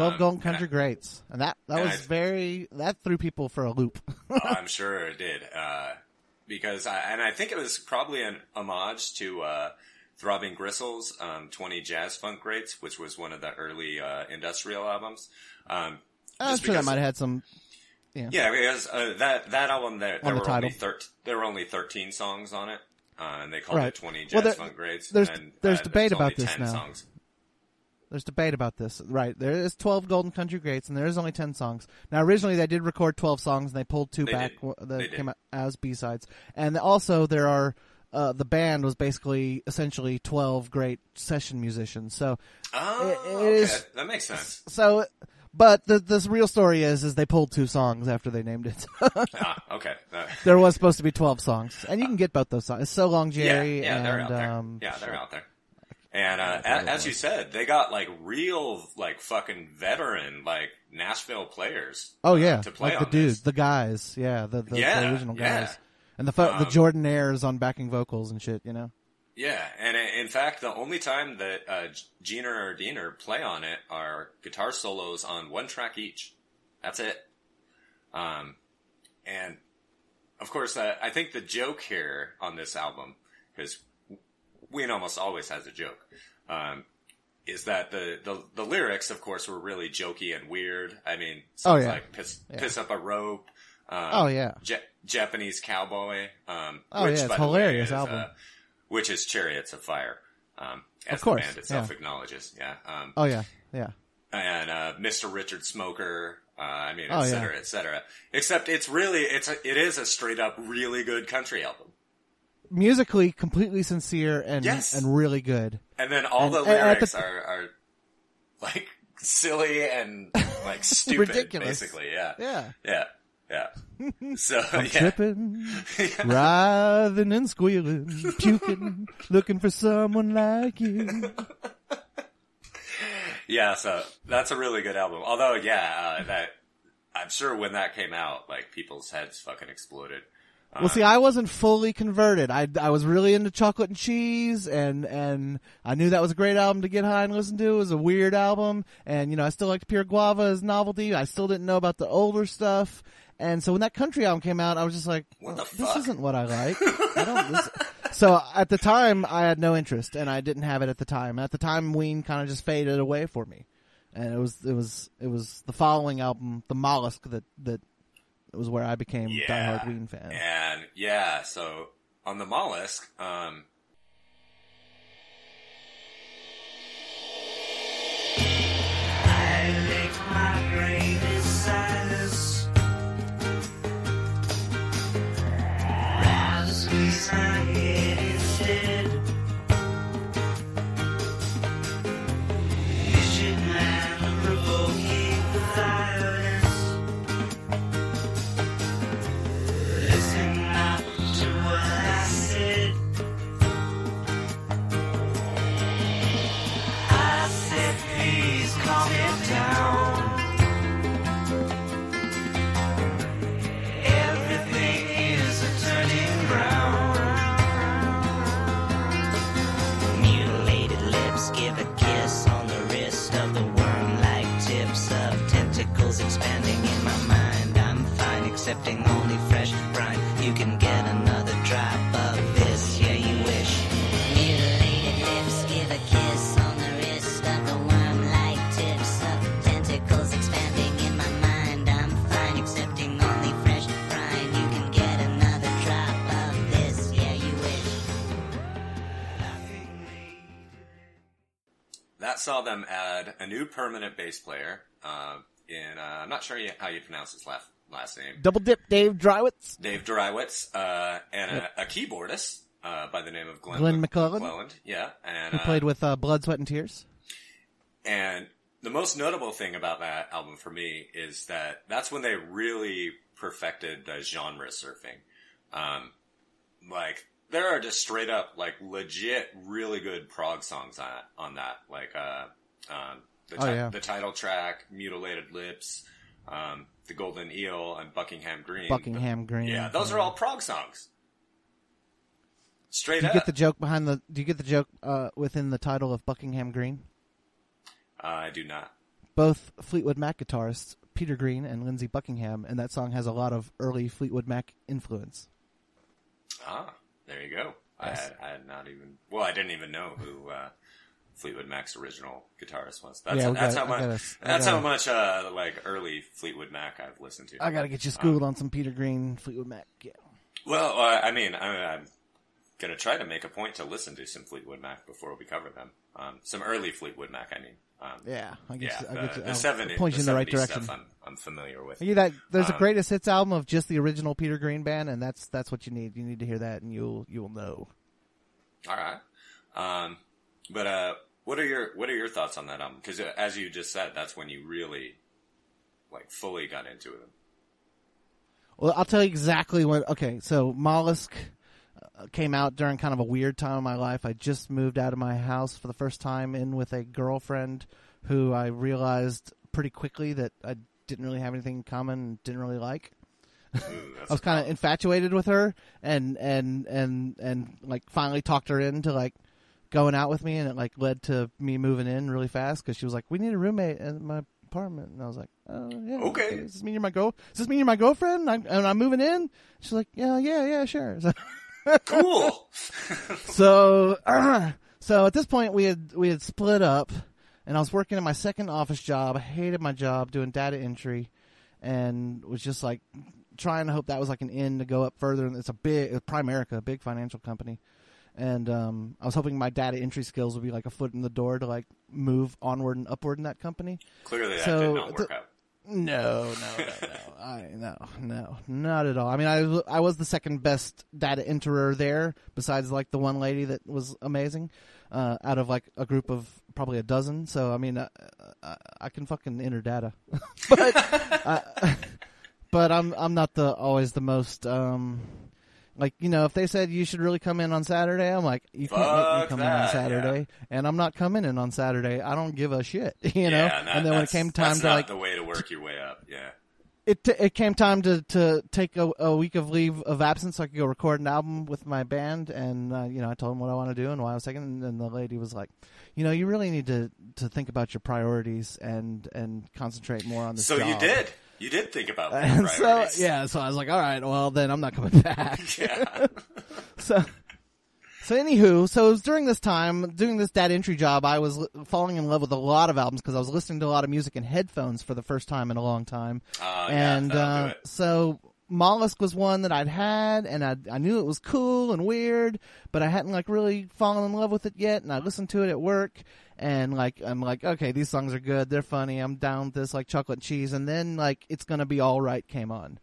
12 um, Golden Country I, Greats. And that, that and was I, very, that threw people for a loop. (laughs) I'm sure it did. Uh, because I, and I think it was probably an homage to, uh, Throbbing Gristle's, um, 20 Jazz Funk Greats, which was one of the early, uh, industrial albums. Um, uh, I'm sure that might have had some, yeah. Yeah, because, uh, that, that album there, there were title. only thir- there were only 13 songs on it. Uh, and they called right. it 20 Jazz well, there, Funk Greats. There's, and, there's uh, debate about this now. Songs. There's debate about this, right? There is 12 Golden Country Greats, and there is only 10 songs. Now, originally they did record 12 songs, and they pulled two They back did. that They did. came out as B sides. And also, there are uh, the band was basically essentially 12 great session musicians. So, Oh, It- it okay. is- that makes sense. so, but the the real story is, is they pulled two songs after they named it. (laughs) ah, okay. Uh, there was supposed to be 12 songs, and you can get both those songs. It's so long, yeah, Jerry, yeah, and they're out there. um, yeah, they're out there. And uh, a- as you said, they got like real, like fucking veteran, like Nashville players. Oh uh, yeah, to play like the dudes, this. the guys, yeah, the the, the Yeah, original yeah. guys, and the fo- the Um, Jordanaires on backing vocals and shit. You know, Yeah, and in fact, the only time that uh, Gener or Deaner play on it are guitar solos on one track each. That's it. Um, and of course, uh, I think the joke here on this album, because Ween almost always has a joke, um, is that the, the the lyrics, of course, were really jokey and weird. I mean, Oh, yeah. like "piss, piss up a rope." Um, Oh, yeah. Ja- Japanese cowboy. Um, Oh, which, yeah, it's by the way, hilarious is, album. uh, which is Chariots of Fire, um, as Of course, the band itself yeah. acknowledges. Yeah. Um, oh yeah, yeah. and uh, Mr. Richard Smoker. Uh, I mean, et Oh, yeah. et cetera. Except it's really, it's a, it is a straight up really good country album. Musically, completely sincere and Yes. and really good. And then all And- the at the lyrics are, are like silly and like (laughs) stupid, Ridiculous. basically. Yeah. Yeah, Yeah. Yeah. (laughs) So, I'm yeah. tripping, (laughs) writhing and squealing, puking, looking for someone like you. Yeah, so that's a really good album. Although, yeah, uh, that I'm sure when that came out, like people's heads fucking exploded. Well, see, I wasn't fully converted. I I was really into chocolate and cheese, and and I knew that was a great album to get high and listen to. It was a weird album, and you know I still liked Pure Guava as novelty. I still didn't know about the older stuff, and so when that country album came out, I was just like, What "This isn't what I like." (laughs) I don't. This... So at the time, I had no interest, and I didn't have it at the time. At the time, Ween kind of just faded away for me, and it was it was it was the following album, The Mollusk, that that was where I became Yeah. diehard Ween fan. And yeah, so on the mollusk, um, saw them add a new permanent bass player. Uh, in uh, I'm not sure how you pronounce his last last name. Double dip, Dave Dreiwitz. Dave Dreiwitz, uh, and a, a keyboardist uh, by the name of Glenn, Glenn Mc- McClellan? McClelland. Yeah, and Who uh, played with uh, Blood, Sweat, and Tears. And the most notable thing about that album for me is that that's when they really perfected the genre surfing. Um, like there are just straight up like legit really good prog songs on on that. Like uh, um, the, Oh, yeah. the title track, "Mutilated Lips," um, "The Golden Eel," and "Buckingham Green." Buckingham Green. Yeah, those are all prog songs. Straight Do you up. get the joke behind the? Do you get the joke uh, within the title of Buckingham Green? uh, I do not. both Fleetwood Mac guitarists, Peter Green and Lindsey Buckingham, and that song has a lot of early Fleetwood Mac influence. Ah, there you go. I, had, I had not even. Well, I didn't even know who uh, Fleetwood Mac's original guitarist was. That's, Yeah, that's gotta- how much. gotta- that's how gotta- much uh, like early Fleetwood Mac I've listened to. I gotta get you schooled on some Peter Green, Fleetwood Mac. Yeah. Well, uh, I mean, I, I'm gonna try to make a point to listen to some Fleetwood Mac before we cover them. Um, some early Fleetwood Mac, I mean. Um, Yeah, I get yeah, I the, get the I'll 70, point you in the right direction. I'm, I'm familiar with. Yeah, that there's a Um, greatest hits album of just the original Peter Green band, and that's that's what you need. You need to hear that, and you'll you'll know. All right. Um, but uh, what are your what are your thoughts on that album? Because uh, as you just said, that's when you really like fully got into it. Well, I'll tell you exactly what. Okay, so Mollusk Uh, came out during kind of a weird time in my life. I just moved out of my house for the first time, in with a girlfriend who I realized pretty quickly that I didn't really have anything in common, and didn't really like. Mm, Ooh, (laughs) I was kind of infatuated with her, and and and and like finally talked her into like going out with me, and it like led to me moving in really fast because she was like, "We need a roommate in my apartment," and I was like, "Oh yeah, Okay. Does this mean you're my go? Does this mean you're my girlfriend? I'm, and I'm moving in?" She's like, "Yeah, yeah, yeah, sure." (laughs) So, cool. (laughs) so, (clears throat) so at this point, we had we had split up, and I was working in my second office job. I hated my job doing data entry, and was just like trying to hope that was like an end to go up further. And it's a big Primerica, a big financial company, and um, I was hoping my data entry skills would be like a foot in the door to like move onward and upward in that company. Clearly, that So, did not work the- out. No, no, no, no. I no, no, not at all. I mean, I I was the second best data enterer there, besides like the one lady that was amazing, uh, out of like a group of probably a dozen. So I mean, uh, I, I can fucking enter data, (laughs) but uh, (laughs) but I'm I'm not the always the most um. Like you know, if they said you should really come in on Saturday, I'm like, you can't make me Fuck come in on that, Saturday, and I'm not coming in on Saturday. I don't give a shit, (laughs) you know. yeah, that- and then when it that's- came time that's to not like the way to work your way up. Yeah. it t- it came time to to take a, a week of leave of absence so I could go record an album with my band, and uh, you know I told them what I want to do and why I was taking, and, the lady was like, you know, you really need to to think about your priorities and and concentrate more on this. So you job." did. You did think about that. And so yeah, so I was like, all right, well then I'm not coming (laughs) back. (laughs) Yeah. (laughs) so so anywho, so it was during this time doing this data entry job, I was li- falling in love with a lot of albums because I was listening to a lot of music in headphones for the first time in a long time. Uh, and that'll uh, so Mollusk was one that I'd had, and I I knew it was cool and weird, but I hadn't like really fallen in love with it yet. And I listened to it at work, and like I'm like, okay, these songs are good, they're funny, I'm down with this like chocolate and cheese, and then like it's gonna be all right came on,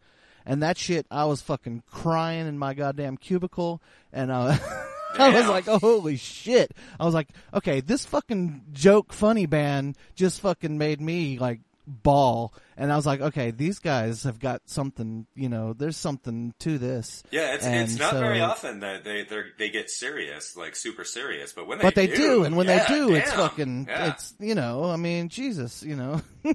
and that shit, I was fucking crying in my goddamn cubicle, and uh, (laughs) I was like, oh, holy shit! I was like, okay, this fucking joke funny band just fucking made me like bawl, and I was like, okay, these guys have got something, you know, there's something to this. Yeah, it's And it's not so- very often that they they they get serious, like super serious. But when they But they do, do, and when yeah, they do, it's fucking, yeah. it's you know, I mean, Jesus, you know. (laughs)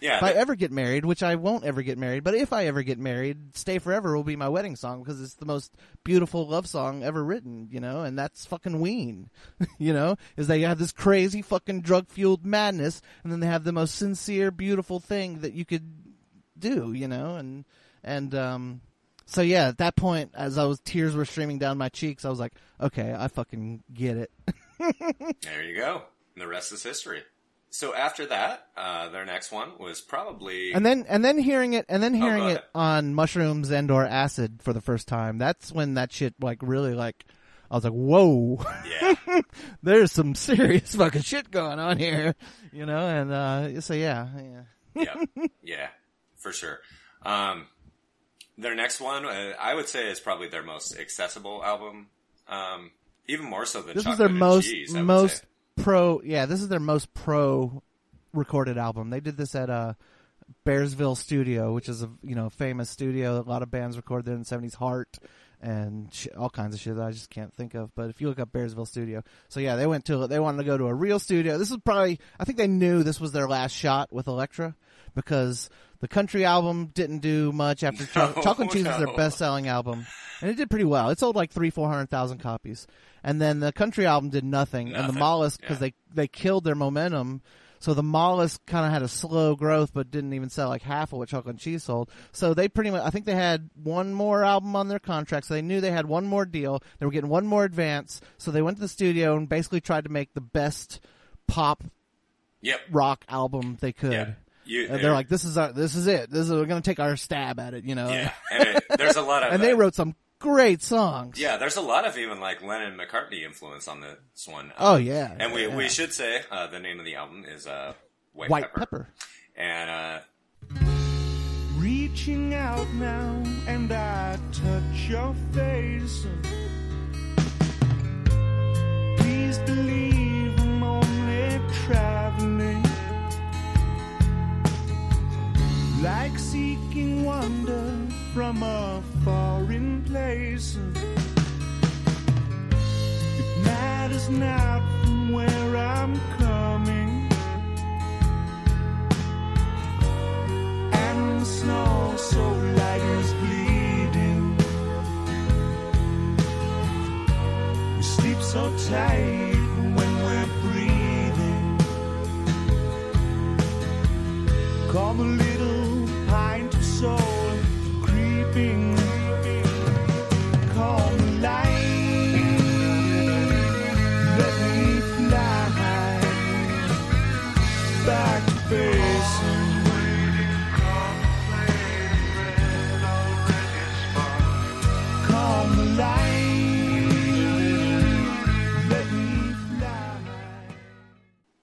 yeah. if I ever get married, which I won't ever get married, but if I ever get married, "Stay Forever" will be my wedding song because it's the most beautiful love song ever written, you know, and that's fucking Ween, (laughs) you know, is they have this crazy fucking drug fueled madness, and then they have the most sincere, beautiful thing that you could do, you know, and and um, so yeah, at that point, as I was tears were streaming down my cheeks, I was like, okay, I fucking get it. (laughs) There you go. And the rest is history. So after that, uh, their next one was probably And then and then hearing it and then hearing go it on mushrooms and or acid for the first time. That's when that shit like really like I was like, "Whoa. yeah. (laughs) There's some serious fucking shit going on here." You know, and uh so yeah, yeah. Yeah, yeah, for sure. Um, their next one, uh, I would say, is probably their most accessible album. Um, even more so than This Chocolate their most Cheese, most say. pro yeah, this is their most pro recorded album. They did this at uh Bearsville Studio, which is a you know famous studio. A lot of bands record there in the seventies. Heart and sh- all kinds of shit that I just can't think of. But if you look up Bearsville Studio, so yeah, they went to they wanted to go to a real studio. This was probably I think they knew this was their last shot with Elektra because the country album didn't do much after (laughs) No, Chocolate and Cheese was their best selling album, and it did pretty well. It sold like three four hundred thousand copies, and then the country album did nothing, and the Nothing, Mollusk because yeah. they they killed their momentum. So the mollusk kind of had a slow growth, but didn't even sell like half of what chocolate and cheese sold. So they pretty much, I think they had one more album on their contract. So they knew they had one more deal. They were getting one more advance. So they went to the studio and basically tried to make the best pop Yep. rock album they could. Yeah. You, And they're like, this is our, this is it. This is, we're going to take our stab at it, you know? yeah, (laughs) there's a lot of, and they wrote some great songs. yeah, there's a lot of even like Lennon McCartney influence on this one. Oh Um, yeah. and we yeah. we should say uh, the name of the album is uh, White, White Pepper. Pepper. and uh, Reaching out now, and I touch your face. Please believe I'm only traveling. Like seeking wonder from a foreign place. It matters not from where I'm coming. and the snow so light is bleeding. We sleep so tight when we're breathing. Come a little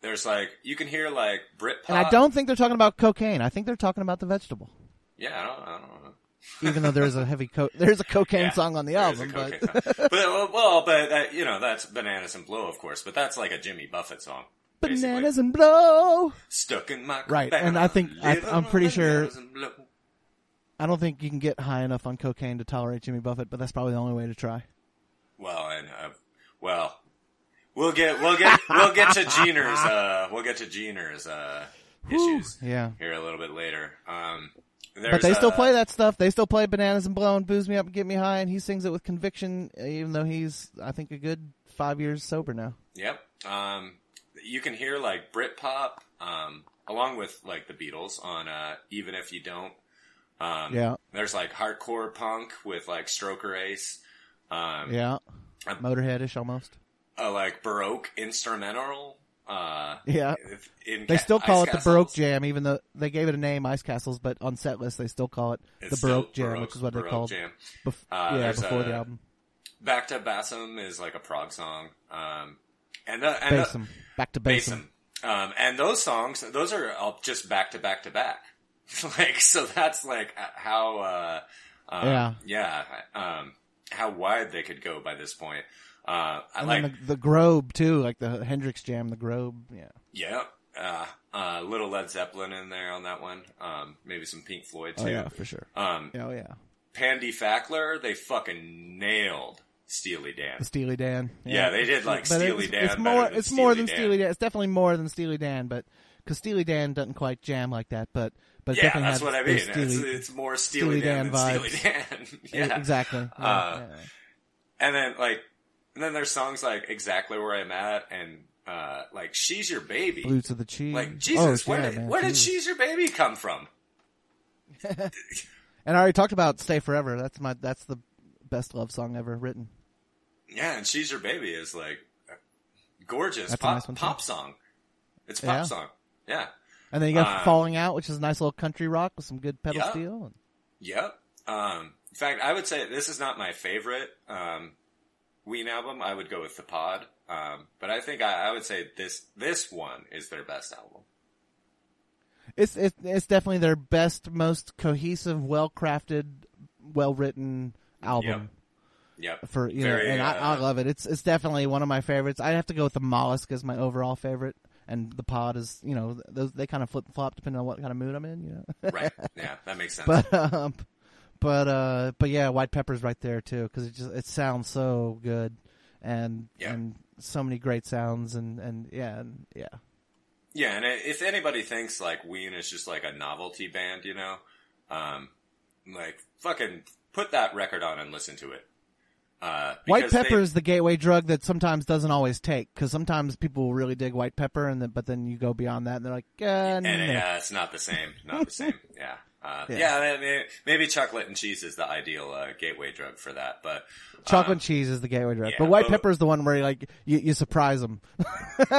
there's like you can hear like Britpop. And I don't think they're talking about cocaine. I think they're talking about the vegetable. Yeah, I don't, I don't know. (laughs) Even though there's a heavy co- there's a cocaine Yeah, song on the album, but but well, but that, you know that's Bananas and Blow, of course. But that's like a Jimmy Buffett song. basically. bananas and blow. stuck in my Right, and I think- I, I'm pretty sure- bananas and blow. I don't think you can get high enough on cocaine to tolerate Jimmy Buffett, but that's probably the only way to try. Well, and uh, well, we'll get we'll get we'll get to Deaner's uh we'll get to Deaner's uh issues Yeah. here a little bit later. Um, But they still uh, play that stuff. They still play bananas and blow and booze me up and get me high, and he sings it with conviction, even though he's, I think, a good five years sober now. Yep. Um, you can hear like Britpop, um, along with like the Beatles on uh, even if you don't. Um, Yeah. There's like hardcore punk with like Stroker Ace. Um, Yeah, Um, Motorheadish almost. Uh, like Baroque instrumental. Uh, Yeah. in They still call it the Baroque Jam, even though they gave it a name, Ice Castles, but on set list they still call it It's the Baroque Jam, Baroque- which is what they called. Jam. Bef- Uh, yeah, before a- the album. Back to Basom is like a prog song. Um, and the, and the- Basom, back to. Basom. Um, and those songs, those are all just back to back to back. (laughs) like, so that's like how, uh, um, Yeah. yeah, um, how wide they could go by this point. Uh, I And like, the, the Grobe too, like the Hendrix Jam, the Grobe. Yeah, yeah, uh, uh, little Led Zeppelin in there on that one. Um, maybe some Pink Floyd too. oh yeah, for sure. Um, Oh yeah, Pandy Fackler, they fucking nailed Steely Dan. Steely Dan. Yeah, they did like But Steely it's, Dan. It's more. It's more Steely than Steely Dan. It's definitely more than Steely Dan, but because Steely Dan doesn't quite jam like that, but but Yeah, definitely that's has what I mean. those It's, it's more Steely, Steely Dan, Dan. Steely (laughs) Dan. yeah. exactly. Yeah, Uh, yeah. And then like, and then there's songs like exactly where I'm at and uh like she's your baby. Blue to the cheese. Like Jesus, oh, where yeah, did man, where did she's your baby come from? (laughs) And I already talked about "Stay Forever." That's my. That's the best love song ever written. Yeah, and she's your baby is like gorgeous pop nice pop song. It's pop song. Yeah. And then you got Uh, "Falling Out," which is a nice little country rock with some good pedal Yeah. steel. Yep. Um, in fact, I would say this is not my favorite um, Ween album. I would go with the Pod, um, but I think I, I would say this this one is their best album. It's it's it's definitely their best, most cohesive, well crafted, well written album. Yep. For you Very, know, and I, I uh, love it. It's it's definitely one of my favorites. I'd have to go with the mollusk as my overall favorite, and the pod is you know those they kind of flip flop depending on what kind of mood I'm in. You know, (laughs) right. Yeah, that makes sense. but um, but uh, but yeah, white pepper's right there too because it just it sounds so good, and Yeah. and so many great sounds and and yeah and yeah. yeah, and if anybody thinks like Ween is just like a novelty band, you know, um, like fucking put that record on and listen to it. Uh, White because they- pepper is the gateway drug that sometimes doesn't always take because sometimes people really dig white pepper and then but then you go beyond that and they're like, uh, And no. yeah, it's not the same. Not the same. (laughs) Yeah. Uh, Yeah. yeah. maybe, maybe chocolate and cheese is the ideal uh, gateway drug for that. But chocolate uh, and cheese is the gateway drug, yeah, but white but- pepper is the one where you, like you, you surprise them. (laughs)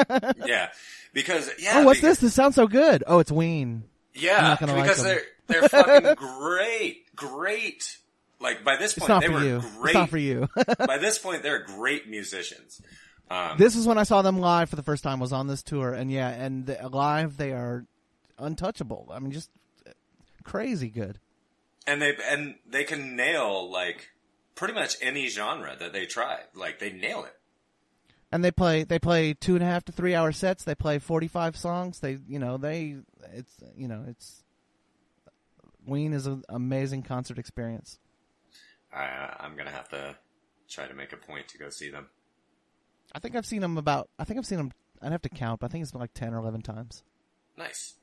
yeah, because yeah. oh, what's because, this? This sounds so good. Oh, it's Ween. Yeah, gonna like because they're they're fucking (laughs) great, great. Like by this point, they were you. great. It's not for you. (laughs) by this point, they're great musicians. Um, this is when I saw them live for the first time. Was on this tour, and yeah, and the, live they are untouchable. I mean, just crazy good. and they and they can nail like pretty much any genre that they try. Like they nail it. And they play they play two and a half to three hour sets. They play forty five songs. They you know they it's you know it's Ween is an amazing concert experience. I, uh, I'm gonna have to try to make a point to go see them. I think I've seen them about. I think I've seen them. I'd have to count, but I think it's been like ten or eleven times. Nice,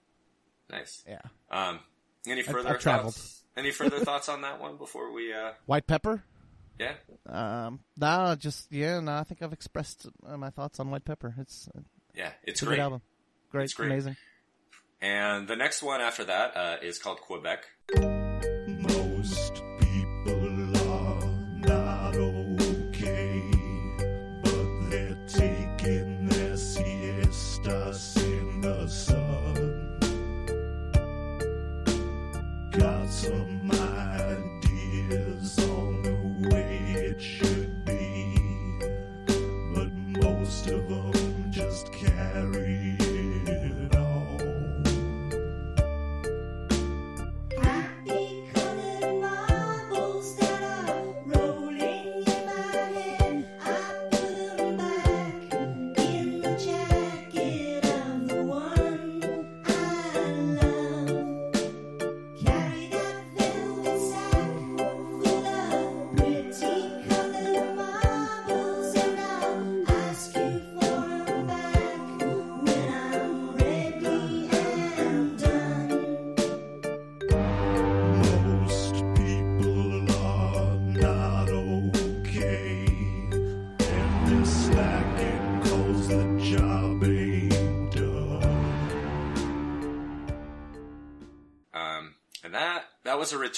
nice. Yeah. Um, any I've- further I've traveled. thoughts? Any further thoughts on that one before we? uh White Pepper. Yeah. Um, no, just yeah. No, I think I've expressed uh, my thoughts on White Pepper. It's, Yeah, it's it's a great. good album. Great, It's great. amazing. And the next one after that uh, is called Quebec. Most people are not okay, but they're taking their siestas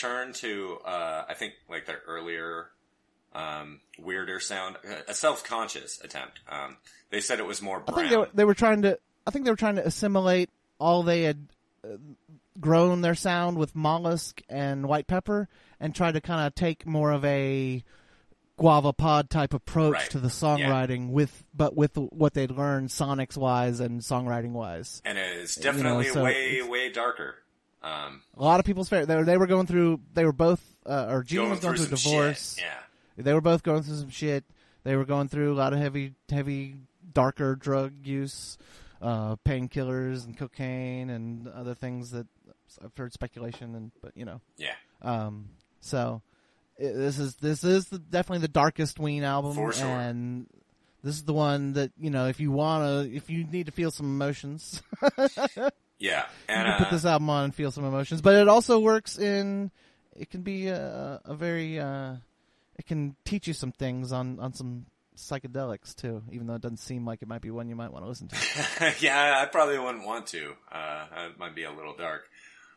return to uh, I think like their earlier um, weirder sound, a self conscious attempt. Um, they said it was more I think they were, they were trying to. I think they were trying to assimilate all they had uh, grown their sound with mollusk and white pepper, and try to kind of take more of a guava pod type approach Right. to the songwriting with, but with what they'd learned sonics wise and songwriting wise. and it's you know, definitely so way way darker. Um, A lot of people's favorite. They were, they were going through. They were both, uh, or Gene going was going through through a divorce. shit. Yeah. They were both going through some shit. They were going through a lot of heavy, heavy, darker drug use, uh, painkillers and cocaine and other things that I've heard speculation and, but you know, Yeah. um, so this is this is the, definitely the darkest Ween album, For sure. and this is the one that you know if you wanna, if you need to feel some emotions, (laughs) Yeah. you And can put uh, this album on and feel some emotions. But it also works in. It can be a, a very. Uh, it can teach you some things on on some psychedelics too, even though it doesn't seem like it might be one you might want to listen to. (laughs) yeah, I probably wouldn't want to. Uh, it might be a little dark.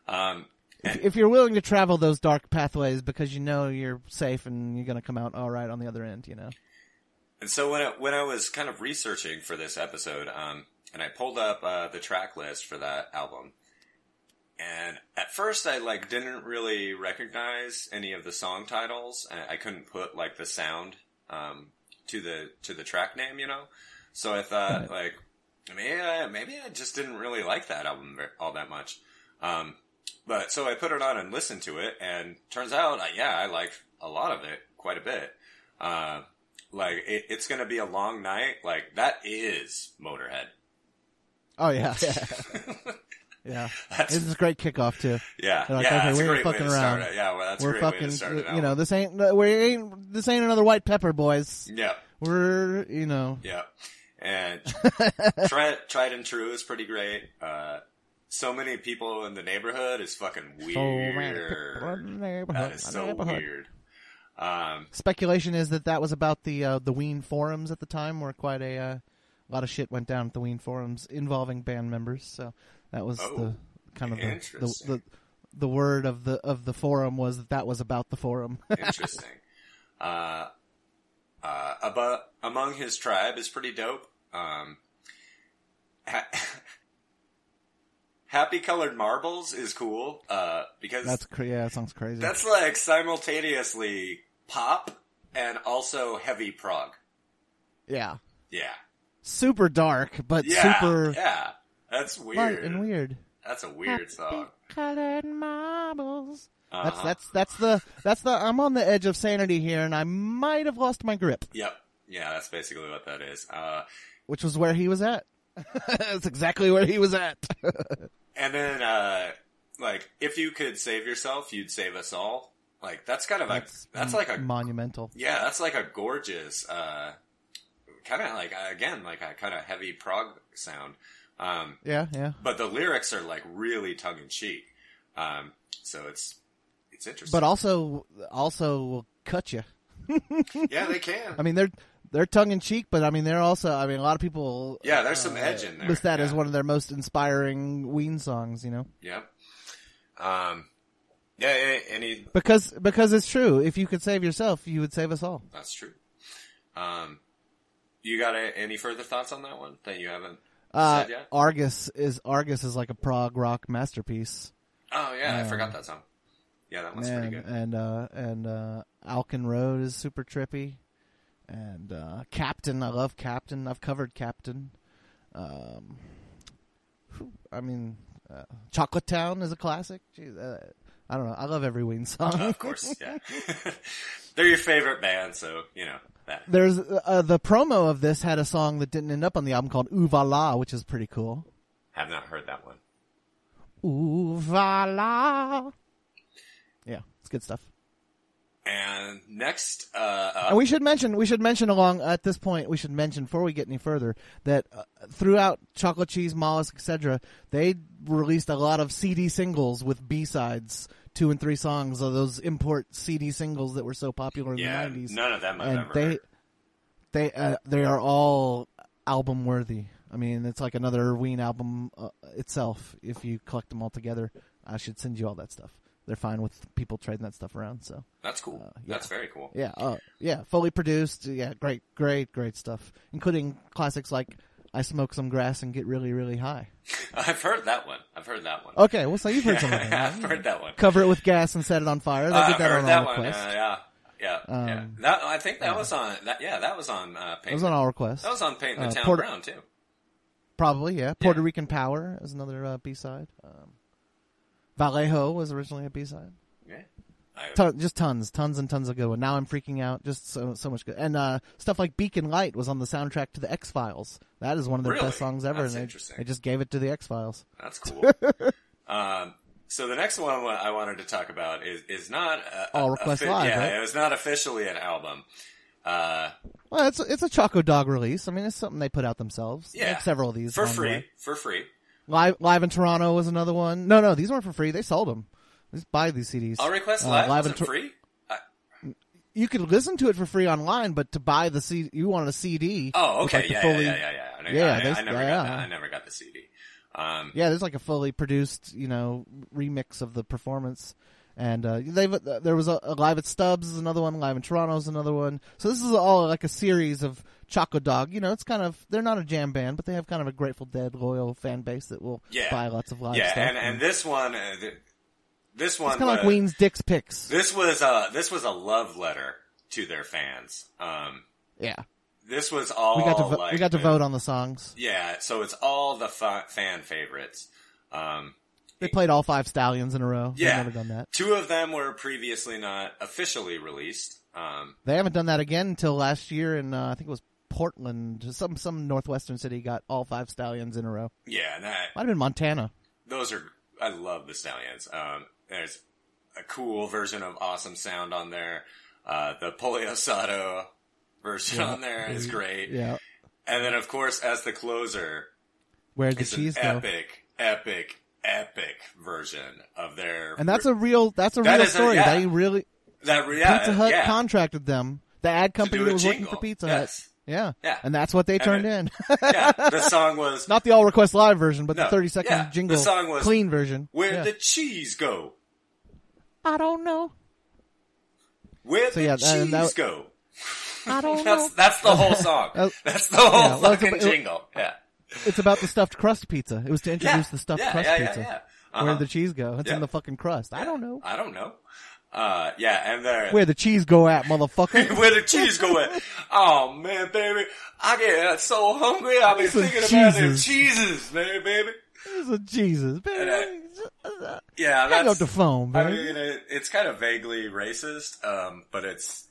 Um, if, if you're willing to travel those dark pathways because you know you're safe and you're going to come out all right on the other end, you know. And so when I, when I was kind of researching for this episode, um, and I pulled up uh, the track list for that album, and at first I like didn't really recognize any of the song titles. and I couldn't put like the sound um, to the to the track name, you know. So I thought like maybe I, maybe I just didn't really like that album all that much. Um, but so I put it on and listened to it, and turns out, uh, yeah, I like a lot of it quite a bit. Uh, like it, it's gonna be a long night. Like that is Motorhead. Oh yeah, (laughs) yeah. (laughs) That's This is a great kickoff too. yeah, They're like, yeah. okay, that's we a ain't great way fucking around. it. Yeah, well, that's We're a great way fucking, to start it. you know, this ain't we ain't this ain't another white pepper, boys. Yeah, We're you know, yeah. And (laughs) tried tried and true is pretty great. Uh, so many people in the neighborhood is fucking so weird. people in the neighborhood, That is so neighborhood. weird. Um, Speculation is that that was about the uh, the Ween forums at the time, were quite a uh, lot of shit went down at the Ween forums involving band members. So that was Oh, the kind of the, the, the the word of the of the forum was that that was about the forum. (laughs) interesting. uh, uh, among his tribe is pretty dope. Um, ha- (laughs) Happy colored marbles is cool uh, because That's cra- yeah, that sounds crazy. that's like simultaneously pop and also heavy prog. yeah, Yeah, super dark, but yeah, super yeah. That's light weird. and weird. That's a weird song. Colored marbles. That's Uh-huh. that's that's the that's the I'm on the edge of sanity here, and I might have lost my grip, Yep. Yeah, that's basically what that is. Uh, which was where he was at. (laughs) that's exactly where he was at. (laughs) and then, uh, like, if you could save yourself, you'd save us all. Like, that's kind of that's that's like a, monumental. yeah, that's like a gorgeous, uh, kind of like, again, like a kind of heavy prog sound. Um, Yeah, yeah. but the lyrics are like really tongue in cheek. Um, so it's, it's interesting. But also, also will cut you. (laughs) yeah, they can. I mean, they're they're tongue in cheek, but I mean, they're also. I mean, a lot of people. Yeah, there's uh, some edge in there. List that as one of their most inspiring Ween songs. You know, Yep. Um, yeah, any, because because it's true. If you could save yourself, you would save us all. That's true. Um, you got a, any further thoughts on that one that you haven't Uh, said yet? Argus is Argus is like a prog rock masterpiece. Oh yeah, I forgot that song. Yeah, that one's Man, pretty good. and uh, and uh, Alcan Road is super trippy, and uh, Captain. I love Captain. I've covered Captain. Um, I mean, uh, Chocolate Town is a classic. Jeez, uh, I don't know. I love every Ween song. of course, yeah. (laughs) They're your favorite band, so you know. There's uh, the promo of this had a song that didn't end up on the album called Uvala, which is pretty cool. Have not heard that one. Uvala. Yeah, it's good stuff. And next, uh, up, And we should mention, we should mention along at this point, we should mention before we get any further that uh, throughout Chocolate Cheese, Mollusk, etc., they released a lot of CD singles with B sides, two and three songs of those import CD singles that were so popular in yeah, the nineties. none of them I've and ever they heard. they uh, they are all album worthy. I mean, it's like another Ween album uh, itself. If you collect them all together, I should send you all that stuff. They're fine with people trading that stuff around. So That's cool. uh, yeah. That's very cool. yeah, uh, yeah, fully produced. Yeah, great, great, great stuff, including classics like "I Smoke Some Grass and Get Really, Really High." (laughs) I've heard that one. I've heard that one. Okay, well, so you've heard some of (laughs) them. I've heard that one. Cover it with gas and set it on fire. They Uh, did that heard on that one. Request. Uh, yeah, yeah, yeah. Um, That I think that was on. That, yeah, that was on. Uh, it Paint. was on All Request. that was on Painting the uh, Town Brown too. Probably, yeah. Puerto Rican Power is another uh, B side. Um, Vallejo was originally a B side. Ton, just tons, tons and tons of good one. Now I'm freaking out. Just so so much good. And uh, stuff like Beacon Light was on the soundtrack to the X Files. That is one of their Really? best songs ever. That's and they, interesting. they just gave it to the X Files. That's cool. (laughs) um, so the next one I wanted to talk about is is not a, All Request Live, Yeah, right? it was not officially an album. Uh, Well, it's it's a Choco Dog release. I mean, it's something they put out themselves. They yeah, several of these for along the free. For free. Live Live in Toronto was another one. No, no, these weren't for free. They sold them. Just buy these CDs. All request Uh, live, Live in wasn't free. I, You could listen to it for free online, but to buy the CD, you wanted a CD. oh, okay, like, yeah, fully- yeah, yeah, yeah, yeah. I, Yeah, I, they- I never yeah, got that. I never got the CD. Um, Yeah, there's like a fully produced, you know, remix of the performance. And uh, they've uh, there was a, a live at Stubbs is another one, live in Toronto is another one. So this is all like a series of Choco Dog. You know, it's kind of they're not a jam band, but they have kind of a Grateful Dead loyal fan base that will Yeah. buy lots of live yeah, stuff. and, and this one, uh, this one, it's kind of like Ween's Dick's Picks. This was a this was a love letter to their fans. Um, yeah, this was all we got to vo- like we got to the- vote on the songs. Yeah, so it's all the fa- fan favorites. Um, They played all five Stallions in a row. yeah, They've never done that. Two of them were previously not officially released. Um, They haven't done that again until last year, and uh, I think it was Portland, some some northwestern city got all five Stallions in a row. yeah, that Might have been Montana. those are I love the Stallions. Um, there's a cool version of Awesome Sound on there. Uh, the Pollo Asado version on there is great. Yeah. And then of course as the closer, Where'd the it's an cheese go? epic, epic, epic version of their And that's a real that's a That real is a- story. yeah. They really That yeah, Pizza Hut yeah. contracted them. The ad company that was working jingle. for Pizza Yes. Hut. Yeah. Yeah. And that's what they turned it- in. (laughs) yeah, the (laughs) song was Not the all request live version, but No, the 30 second yeah, the jingle song was, clean version. Where Yeah. the cheese go? I don't know. Where So, the yeah, cheese and that- go? I don't (laughs) know. That's that's the whole song. Uh, That's the whole yeah, well, fucking about- jingle. Yeah. It's about the stuffed crust pizza. It was to introduce the stuffed crust pizza. yeah. Where Uh-huh. the cheese go? It's in the fucking crust. I don't know. I don't know. Uh, yeah, and there. Where the cheese go at, motherfucker? (laughs) Where the cheese go at? Oh man, baby, I get so hungry. I've been thinking about them cheeses. man, baby. It's a Jesus, baby. Yeah, Hang up the phone, baby. I mean, it, it's kind of vaguely racist, um, but it's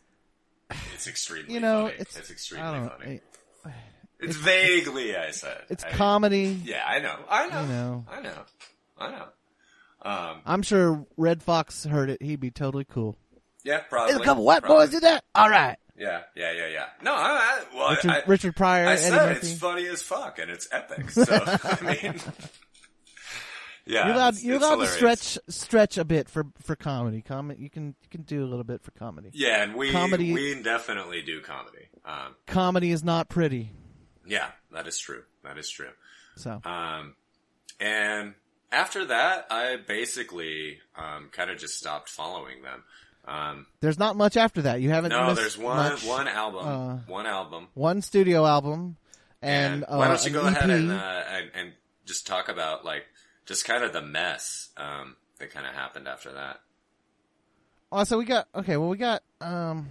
it's extremely you know, funny. It's, it's, extremely I funny. know. It's, vaguely, I said. It's I- comedy. Yeah, I know. I know. You know. I know. I know. Um, I'm sure Redd Foxx heard it. He'd be totally cool. yeah, probably. There's a couple white probably. boys did that. All right. Yeah, yeah, yeah, yeah. No, I, I well, Richard, I, Richard Pryor, I Eddie said Murphy. it's funny as fuck and it's epic. (laughs) So I mean, (laughs) yeah, You're allowed. it's- You're it's allowed to stretch stretch a bit for for comedy. Comedy. You can you can do a little bit for comedy. Yeah, and we Comedy- we definitely do comedy. Um, Comedy is not pretty. yeah, that is true. That is true. So Um, and after that, I basically um, kind of just stopped following them. Um, there's not much after that. You haven't. no, there's one much. one album, uh, one album. one studio album, and, why uh, don't you an go ahead and, uh, and and just talk about like just kind of the mess um, that kind of happened after that. Oh, so we got okay. Well, we got um.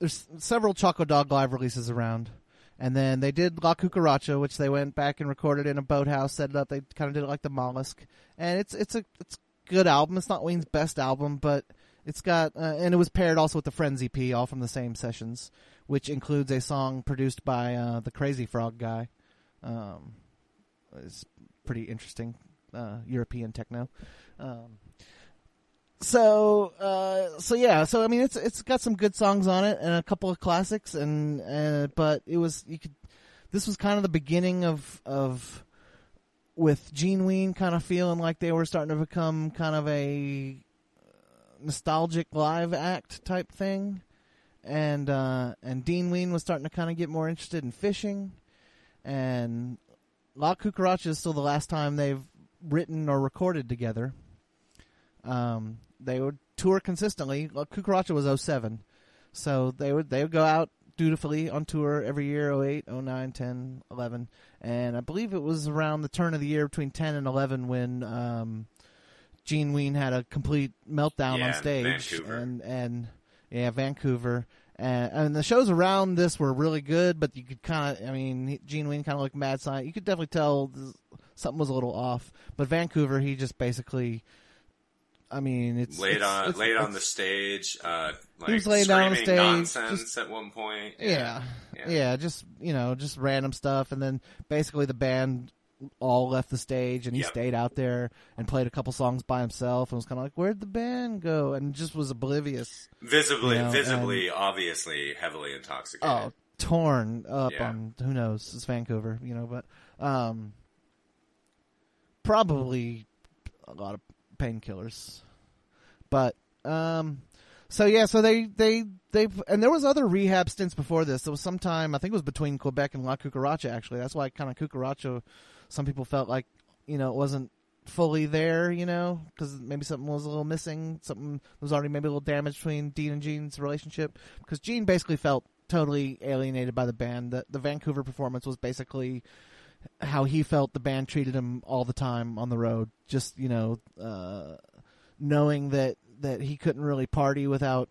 There's several Choco Dog live releases around, and then they did La Cucaracha, which they went back and recorded in a boathouse, set it up. They kind of did it like the Mollusk, and it's it's a it's good album. It's not Ween's best album, but it's got uh, and it was paired also with the Friends EP, all from the same sessions, which includes a song produced by uh, the Crazy Frog guy. Um, it's pretty interesting uh, European techno. Um, so uh so yeah so i mean it's it's got some good songs on it and a couple of classics and uh but it was you could this was kind of the beginning of of with gene ween kind of feeling like they were starting to become kind of a nostalgic live act type thing. And uh and dean ween was starting to kind of get more interested in fishing. And la cucaracha is still the last time they've written or recorded together. Um, they would tour consistently. Well, Cucaracha was 07. So they would they would go out dutifully on tour every year 08, 09, 10, 11. And I believe it was around the turn of the year between 10 and 11 when um, Gene Ween had a complete meltdown Yeah, on stage Vancouver. and and yeah, Vancouver. And, and the shows around this were really good, but you could kind of, I mean, Gene Ween kind of looked mad science. You could definitely tell something was a little off. But Vancouver, he just basically, I mean, it's laid it's- on it's- laid on the stage, uh, like He was laying down on the stage, nonsense just- at one point. Yeah. yeah, just you know, just random stuff, and then basically the band all left the stage, and he Yep. stayed out there and played a couple songs by himself, and was kind of like, "Where'd the band go?" and just was oblivious. visibly, You know, visibly, obviously, heavily intoxicated. Oh, torn up Yeah. on who knows? It's Vancouver, you know, but um, probably a lot of painkillers. But um, so yeah, so they they they and there was other rehab stints before this. There was some time I think it was between Quebec and La Cucaracha. Actually, that's why kind of Cucaracha. Some people felt like you know it wasn't fully there, you know, because maybe something was a little missing. Something was already maybe a little damage between Dean and Gene's relationship. Because Gene basically felt totally alienated by the band. The, the Vancouver performance was basically how he felt the band treated him all the time on the road. Just you know, uh, knowing that that he couldn't really party without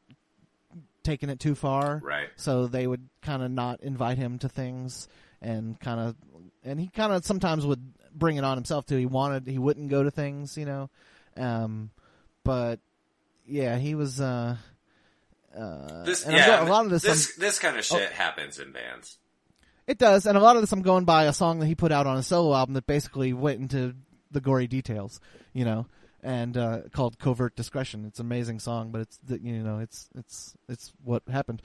taking it too far. Right. So they would kind of not invite him to things and kind of and he kind of sometimes would bring it on himself too. He wanted he wouldn't go to things, you know. Um but yeah, he was uh uh This, yeah, a lot of this, I'm- this, this kind of shit happens in bands. It does, and a lot of this I'm going by a song that he put out on a solo album that basically went into the gory details, you know, and uh, called "Covert Discretion." It's an amazing song, but it's you know it's it's it's what happened.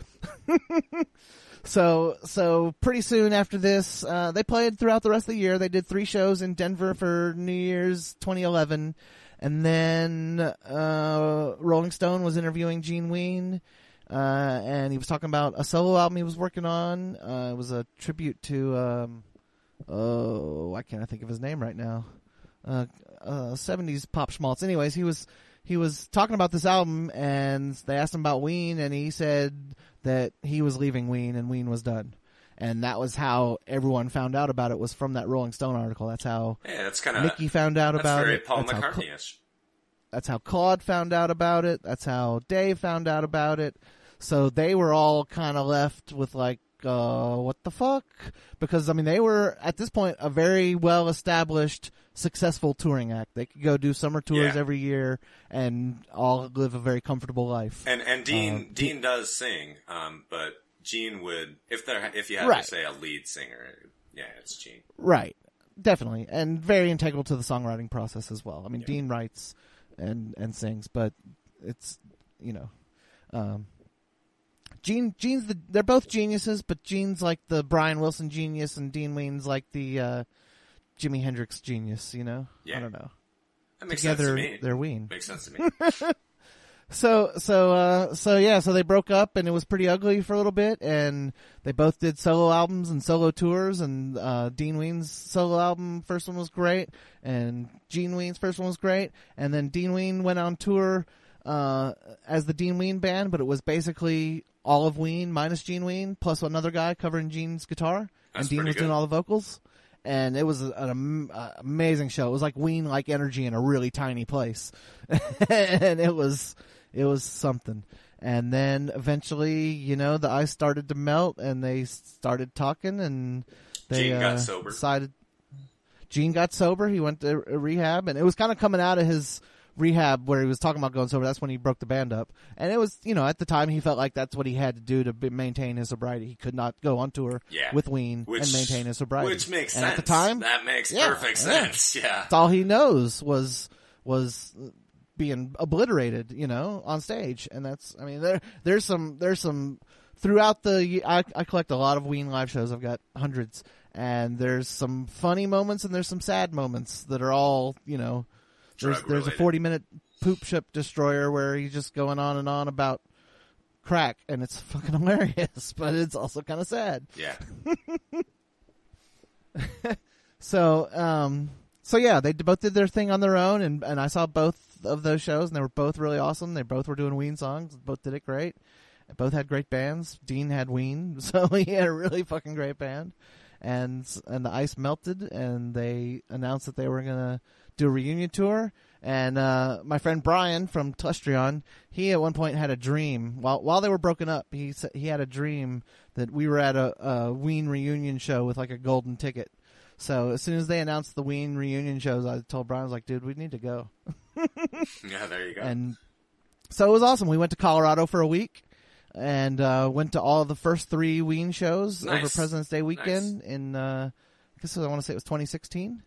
(laughs) so so pretty soon after this, uh, they played throughout the rest of the year. They did three shows in Denver for New Year's 2011. And then uh, Rolling Stone was interviewing Gene Ween, uh, and he was talking about a solo album he was working on. Uh, it was a tribute to um, oh, why can't I think of his name right now? Uh, uh, 70s pop schmaltz. Anyways, he was he was talking about this album, and they asked him about Ween, and he said that he was leaving Ween, and Ween was done. And that was how everyone found out about it was from that Rolling Stone article. That's how Yeah, that's kind of Mickey found out about it. Paul That's how McCartney-ish. that's how Claude found out about it. That's how Dave found out about it. So they were all kind of left with like, uh, what the fuck? Because I mean, they were at this point a very well established, successful touring act. They could go do summer tours Yeah. every year and all live a very comfortable life. And and Dean Uh, Dean does sing, um, but Gene would if there if you had Right. to say a lead singer, yeah, it's Gene. Right. Definitely. And very integral to the songwriting process as well. I mean, Dean writes and, and sings, but it's, you know, um, Gene, Gene's the, they're both geniuses, but Gene's like the Brian Wilson genius and Dean Ween's like the, uh, Jimi Hendrix genius, you know? Yeah. I don't know. That makes Together, sense to me. they're Ween. Makes sense to me. (laughs) So so uh so yeah, so they broke up and it was pretty ugly for a little bit and they both did solo albums and solo tours and uh Dean Ween's solo album first one was great and Gene Ween's first one was great and then Dean Ween went on tour uh as the Dean Ween band but it was basically all of Ween minus Gene Ween plus another guy covering Gene's guitar That's and Dean was doing all the vocals and it was an am- uh, amazing show. It was like Ween like energy in a really tiny place, (laughs) and it was it was something. And then eventually, you know, the ice started to melt, and they started talking, and they Gene got uh, sober. Decided Gene got sober. He went to rehab, and it was kind of coming out of his rehab where he was talking about going sober. That's when he broke the band up, and it was, you know, at the time he felt like that's what he had to do to be, maintain his sobriety. He could not go on tour Yeah. with Ween Which and maintain his sobriety, Which makes and sense. At the time, that makes Yeah, perfect yeah. sense. (laughs) Yeah. that's all he knows was was being obliterated, you know, on stage. And that's, I mean, there there's some there's some throughout the. I, I collect a lot of Ween live shows. I've got hundreds, and there's some funny moments and there's some sad moments that are all, you know. There's there's a 40 minute poop ship destroyer where he's just going on and on about crack, and it's fucking (laughs) hilarious, but it's also kind of sad. Yeah. (laughs) So, um, so yeah, they both did their thing on their own, and and I saw both of those shows, and they were both really awesome. They both were doing Ween songs, both did it great. Both had great bands. Dean had Ween, (laughs) so he had a really fucking great band. And and the ice melted, and they announced that they were gonna do a reunion tour. And uh, my friend Brian from Tustrion, he at one point had a dream while while they were broken up. He he had a dream that we were at a, a Ween reunion show with like a golden ticket. So as soon as they announced the Ween reunion shows, I told Brian, I was like, dude, we need to go. (laughs) Yeah, there you go. And so it was awesome. We went to Colorado for a week and uh, went to all the first three Ween shows over President's Day weekend in, uh, I guess I want to say it was 2016.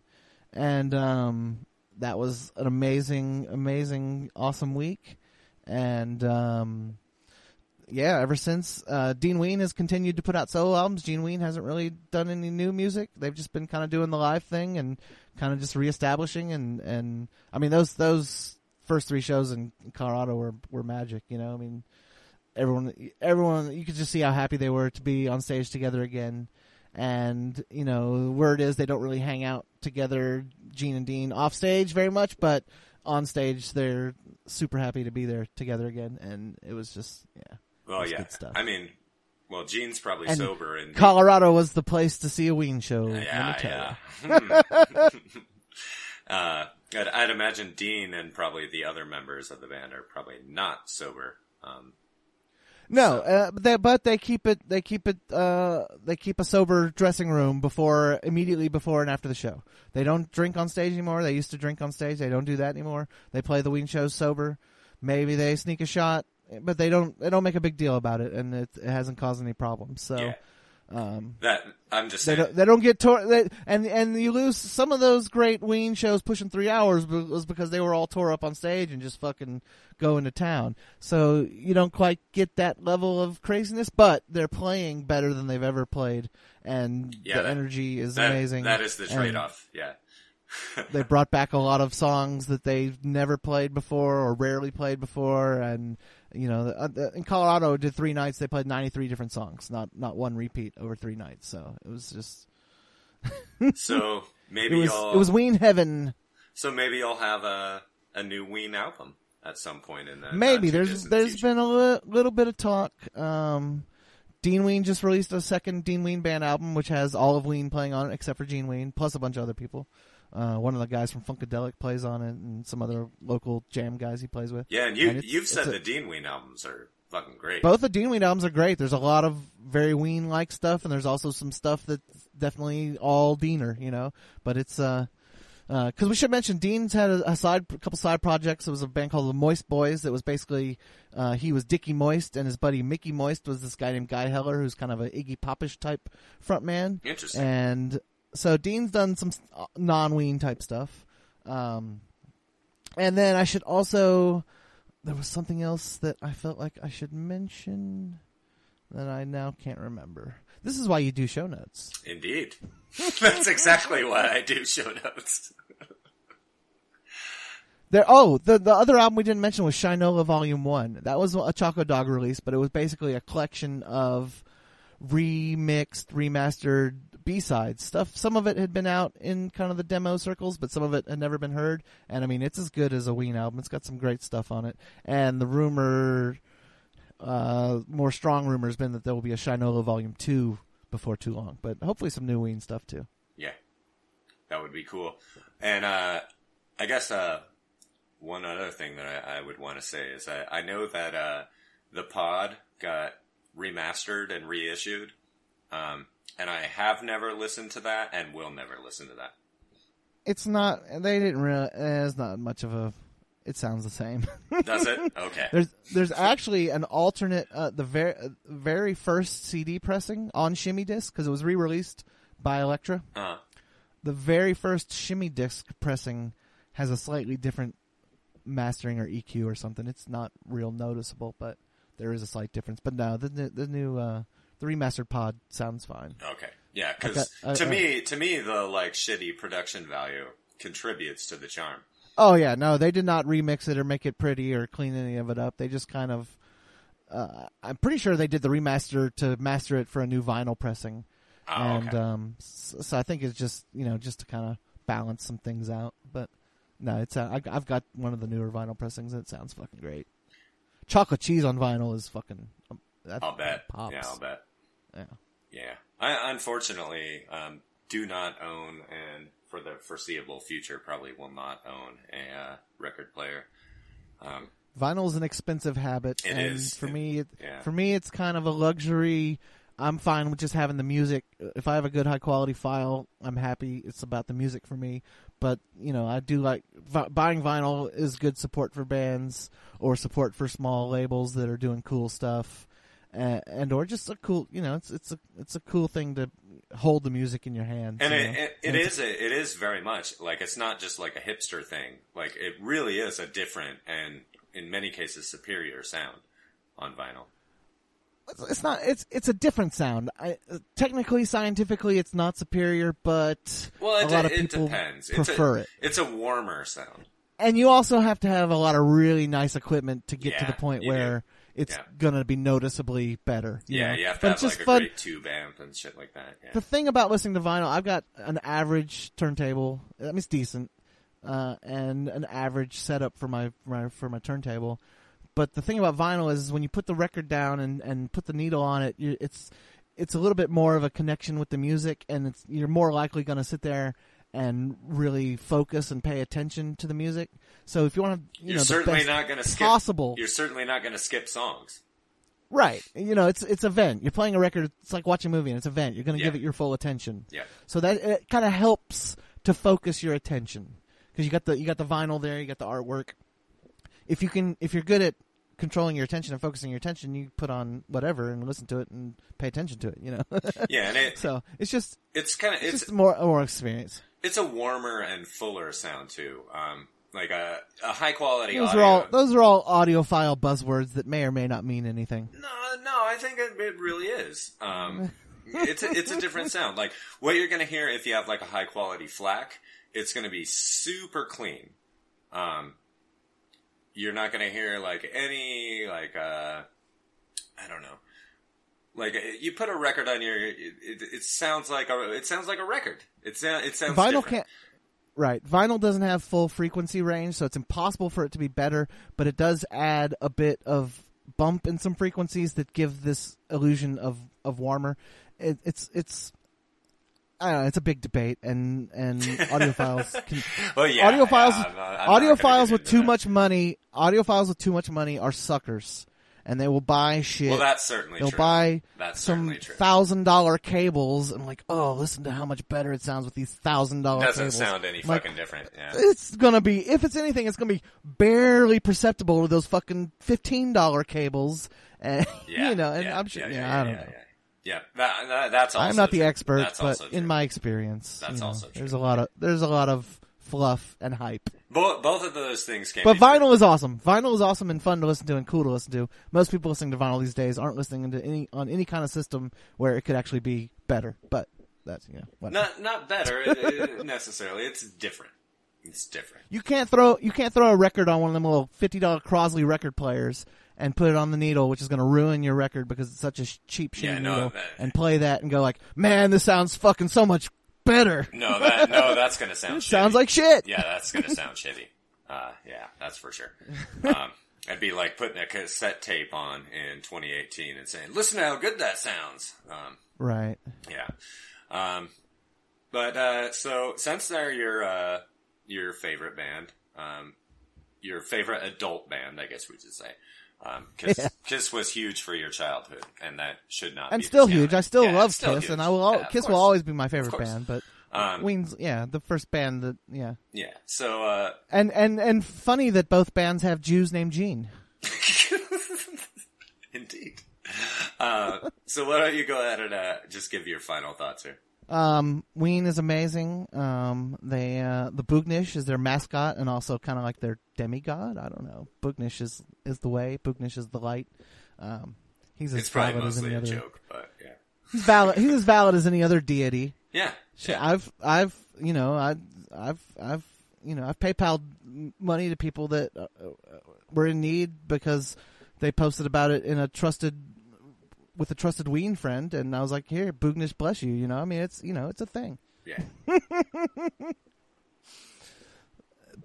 And um, that was an amazing, amazing, awesome week. And um, yeah, ever since uh, Dean Ween has continued to put out solo albums, Gene Ween hasn't really done any new music. They've just been kind of doing the live thing and kind of just reestablishing and and I mean those those first three shows in Colorado were were magic. You know, I mean everyone everyone you could just see how happy they were to be on stage together again. And you know, word is they don't really hang out together, Gene and Dean, off stage very much, but on stage they're super happy to be there together again. And it was just yeah. well, yeah. good stuff. I mean, well, Gene's probably And sober and Colorado was the place to see a Ween show. Yeah, yeah. Hmm. (laughs) uh, I'd, I'd imagine Dean and probably the other members of the band are probably not sober. Um, No, uh, but they, but they keep it. They keep it. Uh, they keep a sober dressing room before, immediately before and after the show. They don't drink on stage anymore. They used to drink on stage. They don't do that anymore. They play the Ween shows sober. Maybe they sneak a shot, but they don't. They don't make a big deal about it, and it, it hasn't caused any problems. So. yeah. Um, That I'm just they saying. don't, they don't get tore, they, and and you lose some of those great Ween shows pushing three hours was because they were all tore up on stage and just fucking going to town. So you don't quite get that level of craziness, but they're playing better than they've ever played, and Yeah, the that- energy is that, amazing. That is the trade off. Yeah. (laughs) they brought back a lot of songs that they've never played before or rarely played before, and you know, uh, the- in Colorado, did three nights. They played ninety three different songs, not not one repeat over three nights. So it was just (laughs) So it maybe was you'll it was Ween heaven. so maybe you'll have a a new Ween album at some point in the Maybe not too there's there's future. been a li- little bit of talk. Um, Dean Ween just released a second Dean Ween band album, which has all of Ween playing on it except for Gene Ween, plus a bunch of other people. Uh, one of the guys from Funkadelic plays on it, and some other local jam guys he plays with. yeah, and you and it's- you've said a- the Dean Ween albums are fucking great. Both the Dean Ween albums are great. There's a lot of very Ween like stuff, and there's also some stuff that's definitely all Deaner, you know. But it's uh, because we should mention Dean's had a, a side, a couple side projects. It was a band called the Moist Boys. That was basically uh, he was Dickie Moist, and his buddy Mickey Moist was this guy named Guy Heller, who's kind of a Iggy Popish type frontman. Interesting. And so Dean's done some non Ween type stuff. Um, and then I should also there was something else that I felt like I should mention that I now can't remember. This is why you do show notes. Indeed. (laughs) That's exactly why I do show notes. There. Oh, the the other album we didn't mention was Shinola Volume One. That was a Choco Dog release, but it was basically a collection of remixed, remastered B sides stuff. Some of it had been out in kind of the demo circles, but some of it had never been heard. And I mean, it's as good as a Ween album. It's got some great stuff on it. And the rumor, uh, more strong rumor has been that there will be a Shinola Volume Two before too long. But hopefully, some new Ween stuff too. Yeah. That would be cool. And uh I guess uh one other thing that I, I would want to say is I, I know that uh the pod got remastered and reissued. Um and I have never listened to that and will never listen to that. It's not. They didn't. Re- eh, it's not much of a. It sounds the same. (laughs) Does it? (laughs) Okay. There's there's actually an alternate uh, the very very first CD pressing on Shimmy Disc because it was re-released by Elektra. Uh, The very first Shimmy Disc pressing has a slightly different mastering or EQ or something. It's not real noticeable, but there is a slight difference. But no, the the, the new uh, the remastered pod sounds fine. okay. Yeah, because I- to I- me, to me, the like shitty production value contributes to the charm. Oh yeah, no, they did not remix it or make it pretty or clean any of it up. They just kind of. Uh, I'm pretty sure they did the remaster to master it for a new vinyl pressing, Oh, and okay. um, so, so I think it's just you know just to kind of balance some things out. But no, it's uh, I, I've got one of the newer vinyl pressings. and It sounds fucking great. Chocolate cheese on vinyl is fucking. Um, that I'll bet. Pops. Yeah, I'll bet. Yeah. Yeah. I unfortunately um, do not own, and for the foreseeable future, probably will not own a uh, record player. Um, Vinyl is an expensive habit, It and is. for me, it, Yeah. for me, it's kind of a luxury. I'm fine with just having the music. If I have a good high quality file, I'm happy. It's about the music for me. But you know, I do like vi- buying vinyl is good support for bands or support for small labels that are doing cool stuff, and, and or just a cool. You know, it's it's a it's a cool thing to hold the music in your hands. and you it, it, it And is a, it is very much like it's not just like a hipster thing. Like it really is a different and in many cases superior sound on vinyl. it's, it's not it's it's a different sound. I, uh, technically, scientifically, it's not superior, but Well, it, a lot of it people depends. prefer it's a, it. It's a warmer sound. And you also have to have a lot of really nice equipment to get to the point where. do. It's Yeah. gonna be noticeably better. Yeah, know? you have to but have it's like just a fun. great tube amp and shit like that. Yeah. The thing about listening to vinyl, I've got an average turntable. I mean, it's decent, uh, and an average setup for my, for my for my turntable. But the thing about vinyl is when you put the record down and, and put the needle on it, you, it's it's a little bit more of a connection with the music, and it's you're more likely going to sit there and really focus and pay attention to the music. So if you want to, you You're know, certainly not going to skip. possible. You're certainly not going to skip songs. Right. You know, it's it's event. You're playing a record. It's like watching a movie, and it's an event. You're going to Yeah. give it your full attention. Yeah. So that it kind of helps to focus your attention because you got the you got the vinyl there, you got the artwork. If you can, if you're good at controlling your attention and focusing your attention, you put on whatever and listen to it and pay attention to it. You know. Yeah, and it, (laughs) so it's just it's kind of it's, it's just more more experience. It's a warmer and fuller sound too. Um, like a a high quality Those audio. are all those are all audiophile buzzwords that may or may not mean anything. No, no, I think it, it really is. Um, (laughs) it's a, it's a different sound. Like what you're going to hear if you have like a high quality FLAC it's going to be super clean. Um, you're not going to hear like any like uh, I don't know. Like you put a record on your, it, it, it sounds like a, it sounds like a record. It sounds, it sounds Vinyl different. can't. Right, vinyl doesn't have full frequency range, so it's impossible for it to be better. But it does add a bit of bump in some frequencies that give this illusion of of warmer. It, it's it's. I don't know. It's a big debate, and and (laughs) audiophiles can Well, yeah, audiophiles yeah, I'm not- I'm audiophiles with too that. much money audiophiles with too much money are suckers and they will buy shit Well, that's certainly they'll true. buy That's some certainly thousand dollar cables and like oh listen to how much better it sounds with these thousand dollar Doesn't cables sound any like, fucking different. Yeah. it's gonna be if it's anything it's gonna be barely perceptible to those fucking fifteen dollar cables (laughs) and Yeah, you know and yeah, i'm sure yeah, yeah, yeah, i don't know yeah. That, that, that's also i'm not the true. expert That's but in my experience That's you know, also true. there's a lot of there's a lot of fluff and hype both both of those things can. But be true. vinyl is awesome. Vinyl is awesome and fun to listen to and cool to listen to. Most people listening to vinyl these days aren't listening to any on any kind of system where it could actually be better. But that's you know whatever. not not better (laughs) necessarily. It's different. It's different. you can't throw you can't throw a record on one of them little fifty dollar Crosley record players and put it on the needle, which is going to ruin your record because it's such a cheap shitty Yeah, no, needle, that- and play that and go like, man, this sounds fucking so much better. No, that no, that's gonna sound. (laughs) Sounds like shit. Yeah, that's gonna sound shitty. Uh, yeah, that's for sure. (laughs) Um, it'd be like putting a cassette tape on in 2018 and saying, "Listen how good that sounds." Um, Right. yeah. Um, but uh, so since they're your uh, your favorite band, um, your favorite adult band, I guess we should say. Um, (laughs) Kiss. Kiss was huge for your childhood, and that should not. And still huge. I still Yeah, love still Kiss, huge. and I will. Yeah, Kiss will always be my favorite band. But Um, Ween's, yeah, the first band that, yeah. Yeah. So uh, And and and funny that both bands have Jews named Gene. (laughs) Indeed. Uh, so why don't you go ahead and uh, just give your final thoughts here? Um, Ween is amazing. Um, they uh, the Boognish is their mascot and also kind of like their demigod. I don't know. Boognish is is the way. Boognish is the light. Um, he's as It's probably valid as any a other. joke, but yeah. He's valid. He's as valid as any other deity. Yeah. Shit, yeah. I've I've you know I I've I've you know I've PayPal money to people that uh, uh, were in need because they posted about it in a trusted with a trusted Ween friend, and I was like, "Here, Boognish, bless you." You know, I mean, it's you know, it's a thing. yeah. (laughs)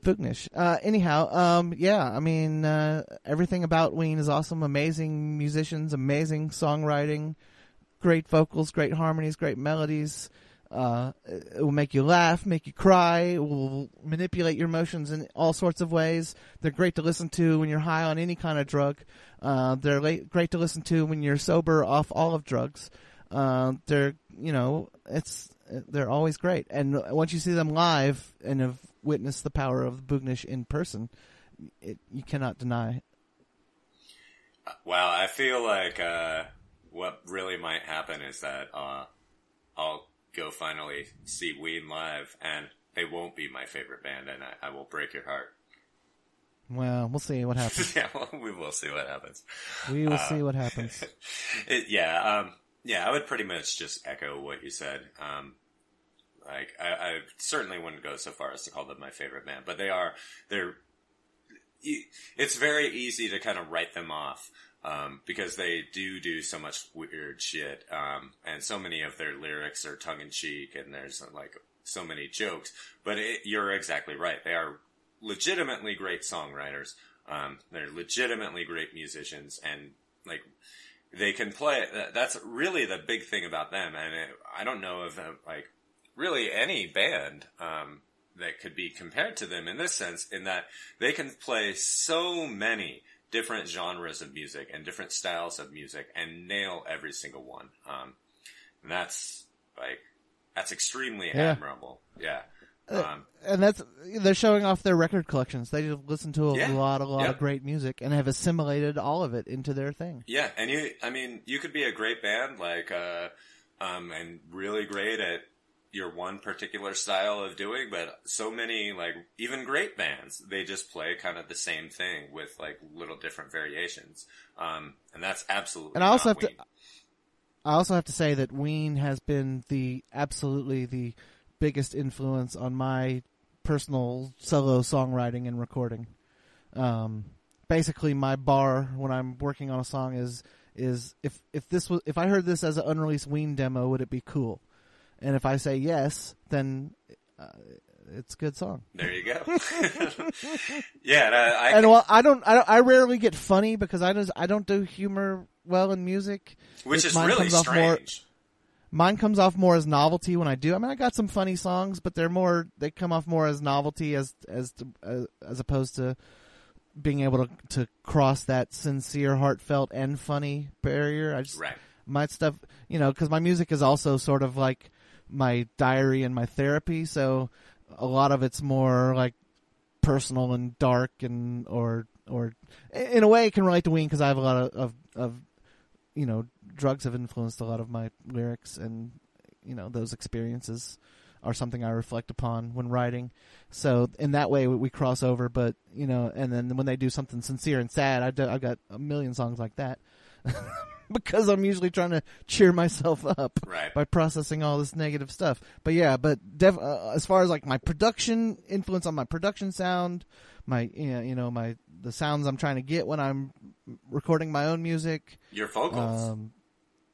Boognish. Uh, anyhow, um, yeah, I mean, uh, everything about Ween is awesome. Amazing musicians, amazing songwriting, great vocals, great harmonies, great melodies. Uh, it will make you laugh, make you cry. Will manipulate your emotions in all sorts of ways. They're great to listen to when you're high on any kind of drug. Uh, they're la- great to listen to when you're sober off all of drugs. Uh, they're, you know, it's they're always great. And once you see them live and have witnessed the power of the Boognish in person, it, you cannot deny. Well, I feel like uh, what really might happen is that uh, I'll go finally see Ween live, and they won't be my favorite band, and I, I will break your heart. Well, we'll see what happens. (laughs) yeah, well, we will see what happens. We will see what happens. (laughs) It, yeah, um, yeah, I would pretty much just echo what you said. Um, like, I, I certainly wouldn't go so far as to call them my favorite band, but they are. They're. It's very easy to kind of write them off um, because they do do so much weird shit, um, and so many of their lyrics are tongue in cheek, and there's like so many jokes. But it, you're exactly right; they are legitimately great songwriters. Um, they're legitimately great musicians, and like they can play. That's really the big thing about them, and it, I don't know if uh, like really any band um, that could be compared to them in this sense, in that they can play so many different genres of music and different styles of music and nail every single one. Um, and that's like that's extremely Yeah. admirable. Yeah. Um, and that's they're showing off their record collections. They just listen to a Yeah. lot, a lot Yep. of great music and have assimilated all of it into their thing. Yeah, and you, I mean, you could be a great band, like, uh, um, and really great at your one particular style of doing, but so many, like, even great bands, they just play kind of the same thing with, like, little different variations. Um, and that's absolutely And I also have to- I also have to say that Ween has been the absolutely the biggest influence on my personal solo songwriting and recording. Um, basically, my bar when I'm working on a song is is if if this was if I heard this as an unreleased Ween demo, would it be cool? And if I say yes, then uh, it's a good song. There you go. (laughs) yeah, and I, I and well, I don't, I don't, I rarely get funny because I just, I don't do humor well in music. which is really comes off more- strange. Mine comes off more as novelty when I do. I mean, I got some funny songs, but they're more, they come off more as novelty as as to, uh, as opposed to being able to to cross that sincere, heartfelt, and funny barrier. I just Right. my stuff, you know, because my music is also sort of like my diary and my therapy. So a lot of it's more like personal and dark and or or in a way it can relate to Ween because I have a lot of, of of you know drugs have influenced a lot of my lyrics and you know those experiences are something I reflect upon when writing. So in that way we, we cross over. But you know, and then when they do something sincere and sad, I've, I've got a million songs like that. (laughs) (laughs) because I'm usually trying to cheer myself up Right. by processing all this negative stuff. But yeah, but def- uh, as far as like my production influence on my production sound, my you know, my the sounds I'm trying to get when I'm recording my own music, Your vocals. um,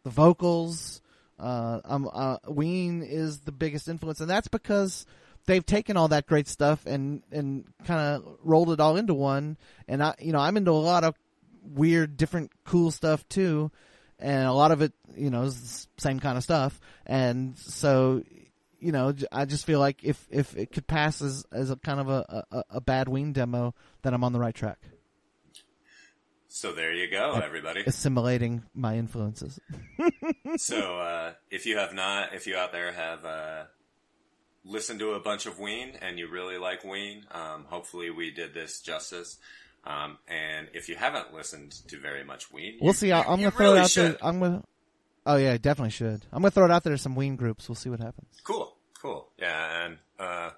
the vocals. Uh, um, uh, Ween is the biggest influence, and that's because they've taken all that great stuff and and kind of rolled it all into one. And I, you know, I'm into a lot of weird, different, cool stuff too, and a lot of it, you know, is the same kind of stuff. And so, you know, I just feel like if if it could pass as as a kind of a a, a bad Ween demo, then I'm on the right track, so there you go, everybody. assimilating my influences. (laughs) so uh, if you have not, if you out there have uh, listened to a bunch of Ween and you really like Ween, um, hopefully we did this justice. Um, and if you haven't listened to very much Ween, We'll you- see. I- I'm gonna throw really it out should. there. I'm gonna. Oh yeah, definitely should. I'm gonna throw it out there to some Ween groups. We'll see what happens. Cool, cool, yeah, and uh,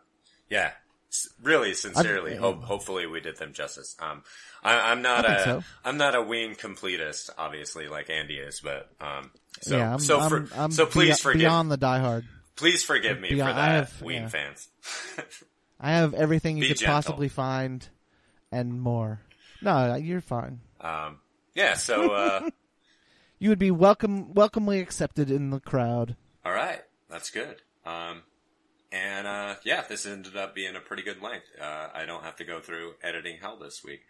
yeah, s- really sincerely. hope hopefully we did them justice. Um, I, I'm not I a so. am not a Ween completist, obviously, like Andy is, but um, so yeah, I'm, so for, I'm, I'm so please be- forgive beyond the diehard. please forgive me beyond- for I that, have- Ween yeah. fans. (laughs) I have everything you Be could gentle. possibly find, and more. No, you're fine. um, yeah, so uh, (laughs) You would be welcome, welcomely accepted in the crowd. all right, that's good. Um, and uh, yeah, this ended up being a pretty good length. Uh, I don't have to go through editing hell this week,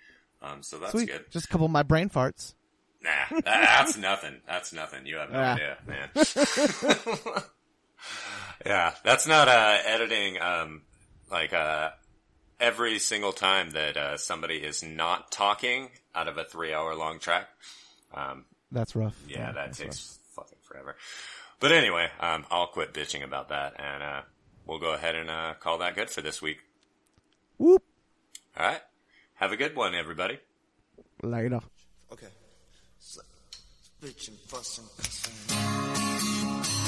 um, so that's Sweet. good. Just a couple of my brain farts. Nah, that- that's nothing. That's nothing. You have no Ah. idea, man. (laughs) (laughs) yeah, that's not uh, editing. Um, like uh, every single time that uh, somebody is not talking out of a three-hour-long track. Um, That's rough. yeah, that that's takes fucking forever. But anyway, um, I'll quit bitching about that, and uh, we'll go ahead and uh, call that good for this week. Whoop. All right, have a good one, everybody. Later. Okay. So, bitchin', fussin', cussin'.